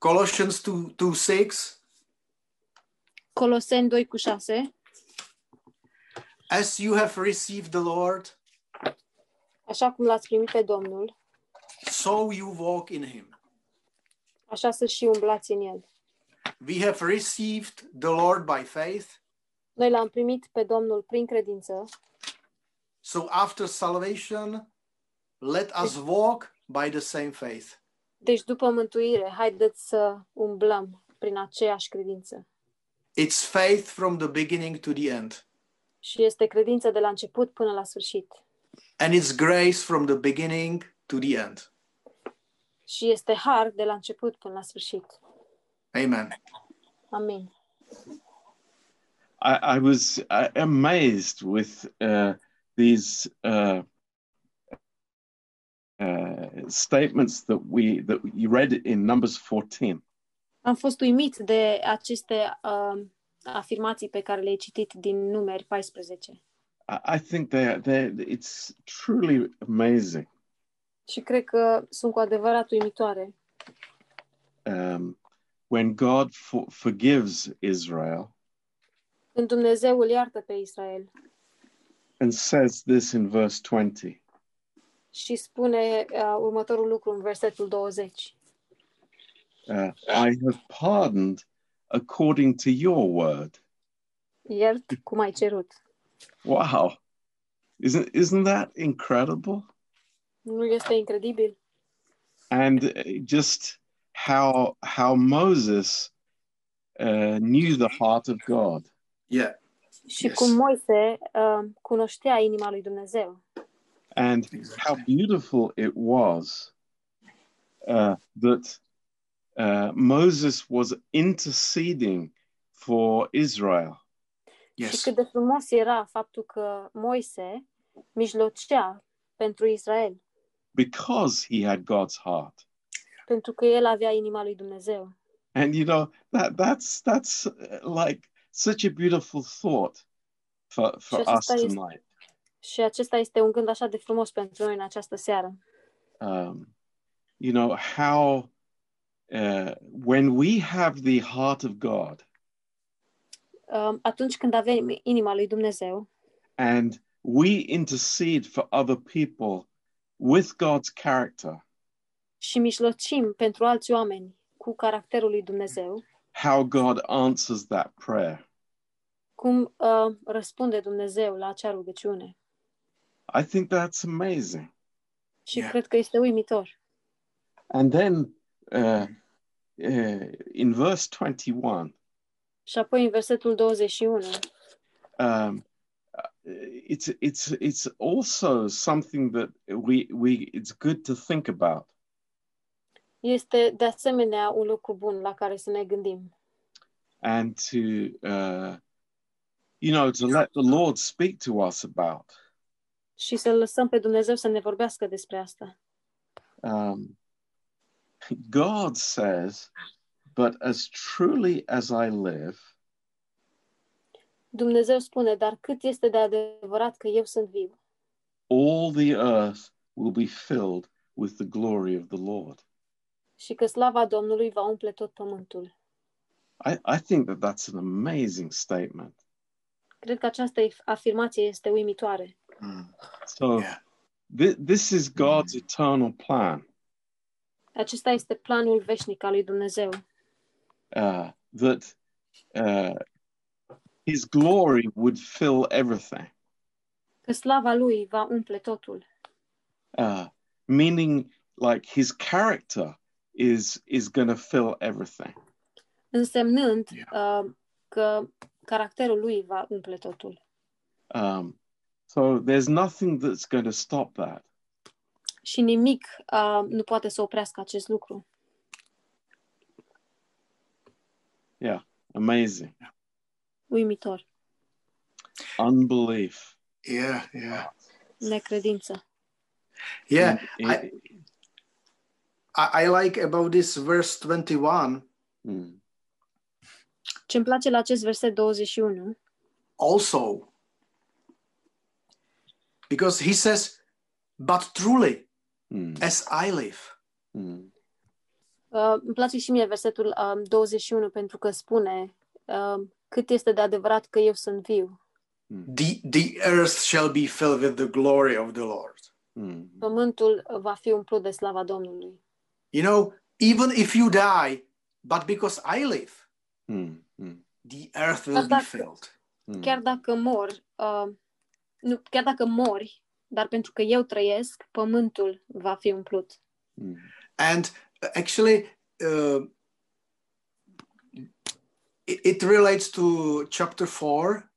Colossians 2, 2 6. Coloseni 2 cu 6. As you have received the Lord, Așa cum l-ați primit pe Domnul, so you walk in him. așa să și umblați în El. We have received the Lord by faith. Noi l-am primit pe Domnul prin credință, So after salvation, let us walk by the same faith. Deci după mântuire, haideți să umblăm prin aceeași credință. It's faith from the beginning to the end. Și este credință de la început până la sfârșit. And it's grace from the beginning to the end. Și este har de la început până la sfârșit. Amen. Amin. I, I was uh, amazed with uh, these uh, uh, statements that we that you read in Numbers 14. Am fost uimit de aceste uh, afirmații pe care le-ai citit din numeri 14. I, I think they they it's truly amazing. Și cred că sunt cu adevărat uimitoare. Um, when God for, forgives Israel Când Dumnezeu îl iartă pe Israel and says this in verse 20, și spune uh, următorul lucru în versetul 20. uh, I have pardoned according to your word. Iert cum ai cerut. Wow, isn't isn't that incredible? Nu este incredibil? and uh, just how how Moses uh, knew the heart of God. Yeah. Și Yes. cum Moise uh, cunoștea inima lui Dumnezeu. And how beautiful it was uh, that uh, Moses was interceding for Israel. Și Yes. cât de frumos era faptul că Moise mijlocea pentru Israel, because he had God's heart. pentru că el avea inima lui Dumnezeu. And you know that that's that's uh, like such a beautiful thought for for us tonight. Și acesta este un gând așa de frumos pentru noi în această seară. Um, you know how uh, when we have the heart of God, um, atunci când avem inima lui Dumnezeu and we intercede for other people with God's character, și mijlocim pentru alți oameni cu caracterul lui Dumnezeu, how God answers that prayer. cum uh, răspunde Dumnezeu la acea rugăciune. I think that's amazing. Și Yeah. cred că este uimitor. And then uh, uh, in verse 21, Și apoi în versetul 21, um, it's it's it's also something that we we it's good to think about. este de asemenea un lucru bun la care să ne gândim. and to uh, you know to let the lord speak to us about Și să lăsăm pe Dumnezeu să ne vorbească despre asta. um, god says but as truly as i live Dumnezeu spune, dar cât este de adevărat că eu sunt viu all the earth will be filled with the glory of the lord și că slava Domnului va umple tot pământul. i, I think that that's an amazing statement Cred că această afirmație este uimitoare. Mm. so Yeah. thi- this is god's eternal plan Acesta este planul veșnic al lui Dumnezeu. uh, that uh, his glory would fill everything Că slava lui va umple totul. uh, meaning like his character is is going to fill everything. Însemnând uh, că caracterul lui va umple totul. Um, so there's nothing that's going to stop that. Și nimic uh, nu poate să oprească acest lucru. Yeah, amazing. Uimitor. Unbelief. Yeah, yeah, Necredință. yeah. I, I, I like about this verse 21 mm, Ce îmi place la acest verset 21 also because he says, But truly, mm, as I live. mm, Uh, îmi place și mie versetul um, 21 pentru că spune um, cât este de adevărat că eu sunt viu. mm, The, the earth shall be filled with the glory of the Lord. mm, Pământul va fi umplut de slava Domnului. You know, even if you die, but because I live, mm, mm, the earth will be That's- filled. mm. Chiar dacă mor, uh, nu, chiar dacă mori, dar pentru că eu trăiesc, pământul va fi umplut. Mm, And uh, actually, uh, it, it relates to chapter four.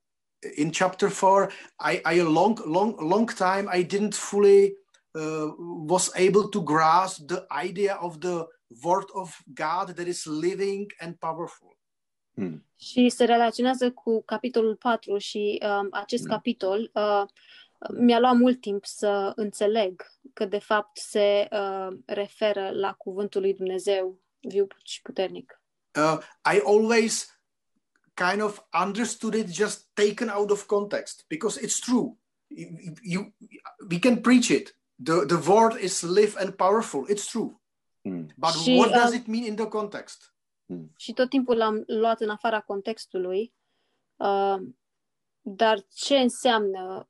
In chapter four, I, I a long, long, long time I didn't fully uh, was able to grasp the idea of the word of God that is living and powerful. Mm, Și se relaționează cu capitolul 4 și um, acest Mm. capitol uh, mi-a luat mult timp să înțeleg că de fapt se uh, referă la cuvântul lui Dumnezeu viu și puternic. Uh, I always kind of understood it just taken out of context because it's true. You, you- we can preach it. The, the word is live and powerful. It's true. mm, But Și, what does um, it mean in the context? Și tot timpul l-am luat în afara contextului. Uh, dar ce înseamnă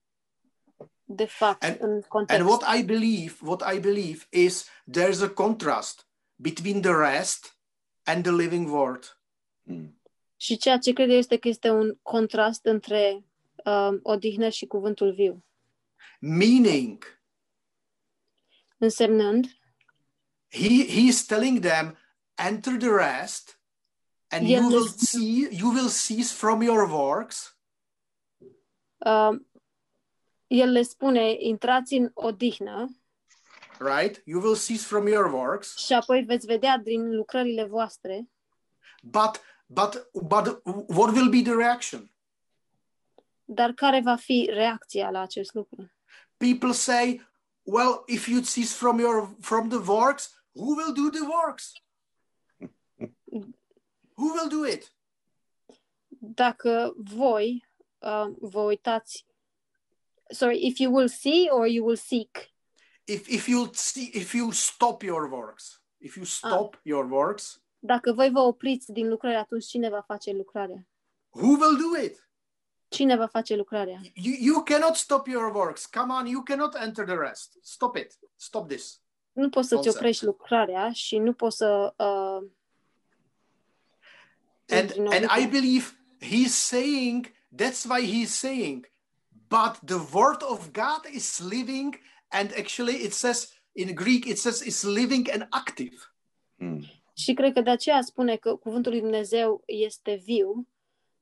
de fapt And- în context? And what I believe, what I believe is there's a contrast between the rest and the living word. mm, Și ceea ce cred eu este că este un contrast între uh, odihnă și cuvântul viu. Meaning, Însemnând, he, he is telling them, enter the rest, and Yeah, you will listen. see, you will cease from your works, uh, el le spune, intrați în odihnă right? You will cease from your works, și apoi veți vedea din lucrările voastre, but but but what will be the reaction? dar care va fi reacția la acest lucru? People say, well, if you cease from your from the works, who will do the works? Who will do it? Dacă voi uh, vă uitați, sorry, if you will see or you will seek, If if you see if you stop your works, if you stop your works, dacă voi vă opriți din lucrare, atunci cine va face lucrarea? Who will do it? Cine va face lucrarea? You, you cannot stop your works. Come on, you cannot enter the rest. Stop it. Stop this. Nu poți să-ți Concept. oprești lucrarea și nu poți să... Uh, And intri în and I believe he's saying that's why he's saying, but the word of God is living, and actually it says in Greek it says it's living and active. Mm. Și cred că de aceea spune că cuvântul lui Dumnezeu este viu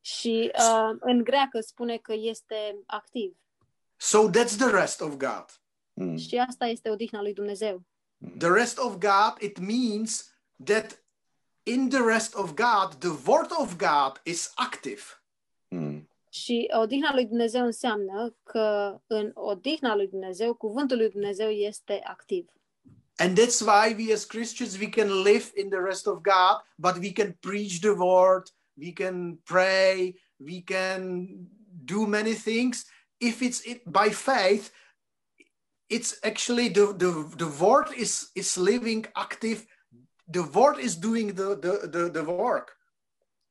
și uh, în greacă spune că este activ. So that's the rest of God. Mm. Și asta este odihna lui Dumnezeu. The rest of God, it means that in the rest of God, the word of God is active. Mm. Și odihna lui Dumnezeu înseamnă că în odihna lui Dumnezeu, cuvântul lui Dumnezeu este activ. And that's why we as Christians we can live in the rest of God, but we can preach the word, we can pray, we can do many things. If it's it, by faith, it's actually the, the, the word is, is living active. The word is doing the, the, the, the work.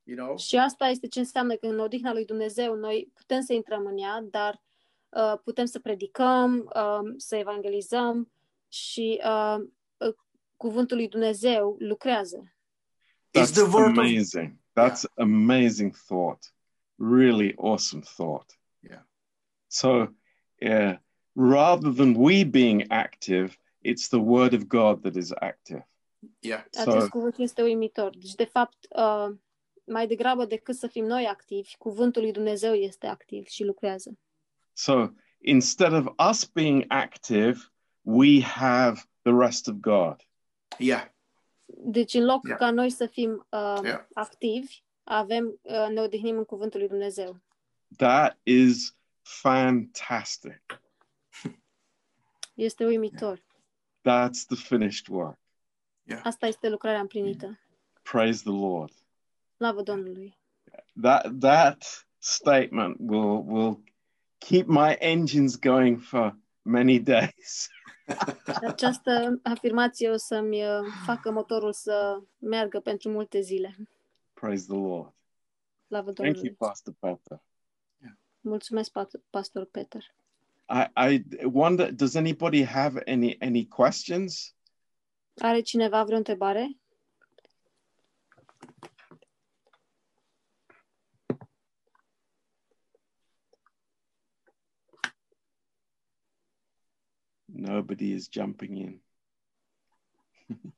You know? Și asta este ce înseamnă că în odihna lui Dumnezeu noi putem să intrăm în ea, dar uh, putem să predicăm, uh, să evangelizăm și uh, uh, cuvântul lui Dumnezeu lucrează. It's That's the word of amazing. That's amazing thought. Really awesome thought. Yeah. So, yeah, rather than we being active, it's the word of God that is active. Yeah. Acest So- cuvânt este uimitor. Deci, de fapt, uh, mai degrabă decât să fim noi activi, cuvântul lui Dumnezeu este activ și lucrează. So, instead of us being active, we have the rest of God. Yeah. Deci, în loc Yeah. ca noi să fim uh, Yeah. activi, avem, uh, ne odihnim în cuvântul lui Dumnezeu. That is fantastic. Este uimitor. That's the finished work. Asta este lucrarea împlinită. Praise the Lord. Slavă Domnului! That that statement will will keep my engines going for many days. Această afirmație o să-mi uh, facă motorul să meargă pentru multe zile. Praise the Lord. Slavă Thank you, Pastor Peter. Mulțumesc, Pat- Pastor Peter. I, I wonder, does anybody have any any questions? Are cineva vreo întrebare? Nobody is jumping in.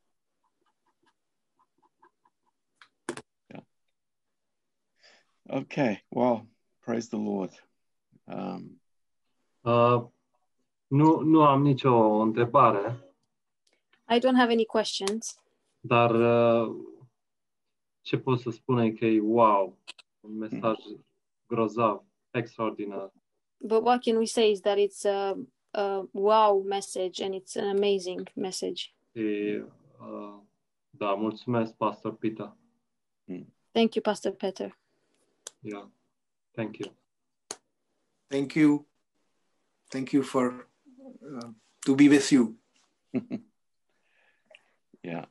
yeah. Okay. Well, praise the Lord. Um, Uh, nu, nu am nicio întrebare, I don't have any questions, dar uh, ce pot să spun e că e wow, un mesaj grozav, extraordinar. but what can we say is that it's a, a wow message and it's an amazing message. Și, uh, da, mulțumesc, Pastor Pita. Thank you, Pastor Peter. Yeah. Thank you. Thank you. Thank you for uh, to be with you. yeah.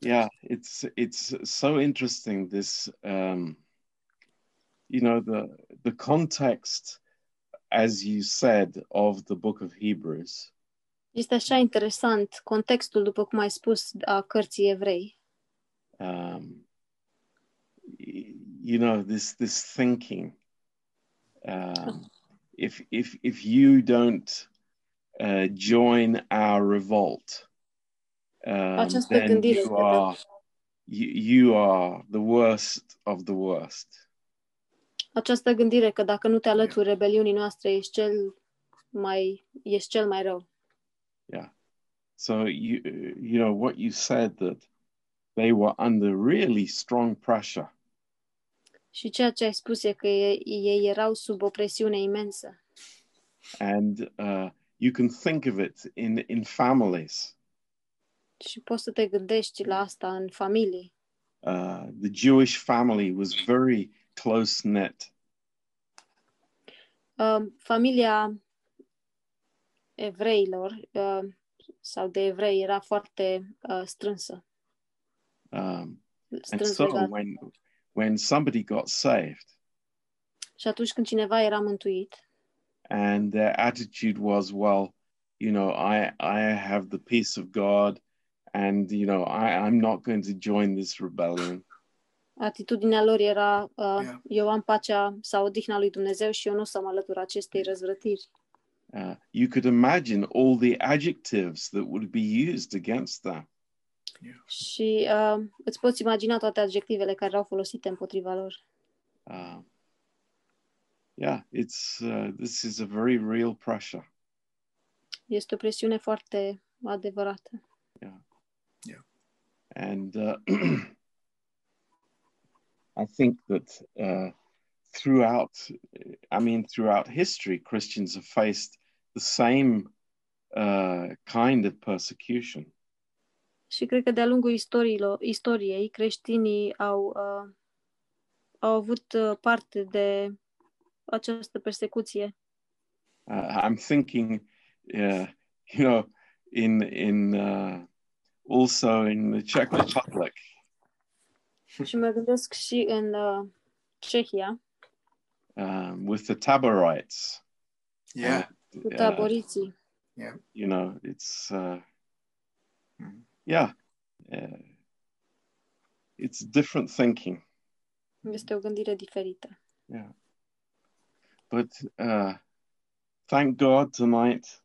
Yeah, it's it's so interesting this um you know the the context as you said of the book of Hebrews Este așa interesant contextul, după cum ai spus, a cărții evrei. um, you know this this thinking um, if if if you don't uh, join our revolt um, then you are you, you are the worst of the worst. Această gândire că dacă nu te alături rebeliunii noastre, ești cel mai, ești cel mai rău. yeah. So you you know what you said that they were under really strong pressure. Și ceea ce ai spus e că ei, ei erau sub o presiune imensă. and uh, you can think of it in in families Și poți să te gândești la asta în familie. uh, the Jewish family was very close knit. Uh, familia evreilor uh, sau de evrei era foarte uh, strânsă. Um, and Strâns so legată. when when somebody got saved Și atunci când cineva era mântuit and their attitude was, well, you know, I I have the peace of God, and you know, I I'm not going to join this rebellion. atitudinea lor era uh, Yeah. eu am pacea sau odihna lui Dumnezeu și eu nu o să mă alătur acestei răzvrătiri. Uh, you could imagine all the adjectives that would be used against them. Și uh, îți poți imagina toate adjectivele care erau folosite împotriva lor. Uh, yeah, it's uh, this is a very real pressure. Este o presiune foarte adevărată. And uh, I think that uh, throughout, I mean, throughout history, Christians have faced the same uh, kind of persecution. Și cred că de-a lungul istoriilor, istoriei, creștinii au, uh, au avut uh, parte de această persecuție. Uh, I'm thinking, uh, you know, in in uh, also in the Czech Republic, Și mă gândesc și în uh, Cehia, um, with the Taborites. Yeah. cu Yeah. you know it's uh Mhm. yeah uh, it's different thinking Este o gândire diferită. yeah but uh thank god tonight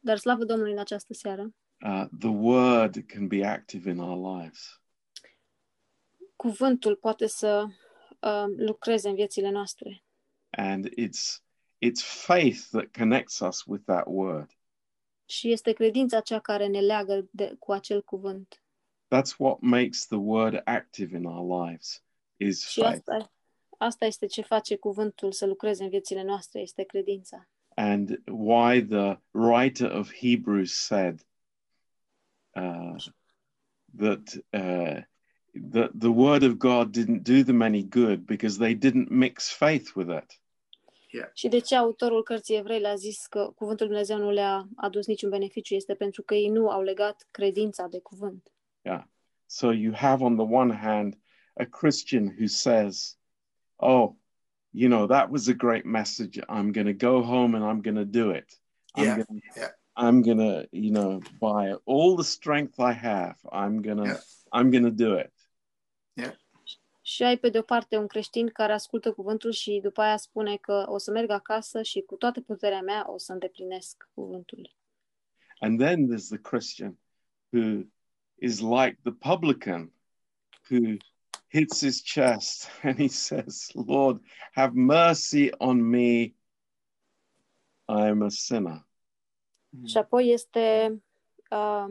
Dar slavă Domnului în această seară. uh the word can be active in our lives Cuvântul poate să uh, lucreze în viețile noastre. and it's it's faith that connects us with that word Și este credința cea care ne leagă de, cu acel cuvânt. that's what makes the word active in our lives is Și faith asta, asta este ce face cuvântul să lucreze în viețile noastre, este credința. and why the writer of Hebrews said uh, that uh, that the word of God didn't do them any good because they didn't mix faith with it. Și de ce autorul cărții evrei le-a zis că cuvântul Lui Dumnezeu nu le-a adus niciun beneficiu? Este pentru că ei nu au legat credința de cuvânt. Yeah. So you have on the one hand a Christian who says, "Oh, you know that was a great message. I'm going to go home and I'm going to do it. I'm Yeah, gonna, yeah. I'm going to, you know, by all the strength I have, I'm going to Yeah. I'm going to do it." Și ai pe de o parte un creștin care ascultă cuvântul și după aia spune că o să merg acasă și cu toată puterea mea o să îndeplinesc cuvântul. And then there's the Christian who is like the publican who hits his chest and he says, Lord, have mercy on me. I am a sinner. Și apoi este, uh,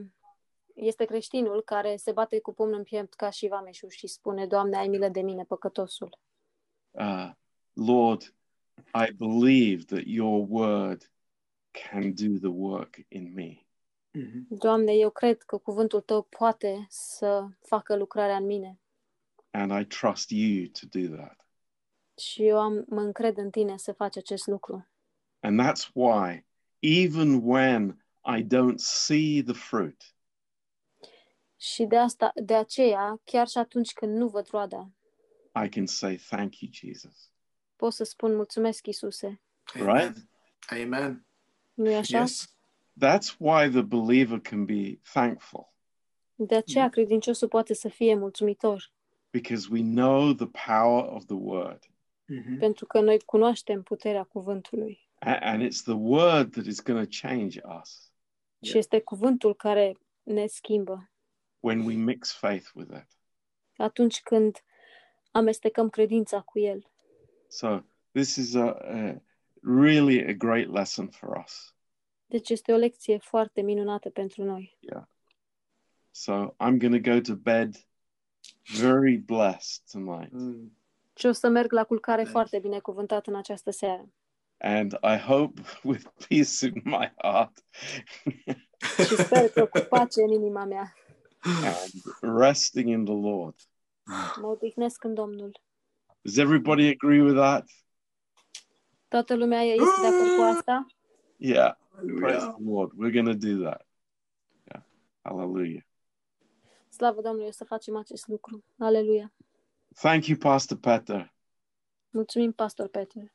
este creștinul care se bate cu pumnul în piept ca și vameșul și spune, Doamne, ai milă de mine, păcătosul. Uh, Lord, I believe that your word can do the work in me. Mhm. Doamne, eu cred că cuvântul Tău poate să facă lucrarea în mine And I trust you to do that. și eu am, mă încred în Tine să faci acest lucru. And that's why, even when I don't see the fruit, Și de asta, de aceea, chiar și atunci când nu văd roada, I can say, Thank you, Jesus. pot să spun mulțumesc, Iisuse. Right? Amen. nu e așa? Yes. That's why the believer can be thankful De aceea credinciosul poate să fie mulțumitor, because we know the power of the word. Mhm. pentru că noi cunoaștem puterea cuvântului. A- And it's the word that is going to change us Și este cuvântul care ne schimbă when we mix faith with it. atunci când amestecăm credința cu el. So, this is a, a really a great lesson for us. Deci este o lecție foarte minunată pentru noi. So, I'm going to go to bed very blessed tonight. Mm. Și o să merg la culcare Nice. foarte binecuvântat în această seară. And I hope with peace in my heart Și sper că cu pace în inima mea and resting in the Lord. mă odihnesc în Domnul. Does everybody agree with that? Toată lumea este de acord cu asta? Yeah. Praise Hallelujah. the Lord. We're going to do that. Yeah. Hallelujah. Slavă Domnului, o să facem acest lucru. Aleluia. Thank you, Pastor Peter. Mulțumim, Pastor Petre.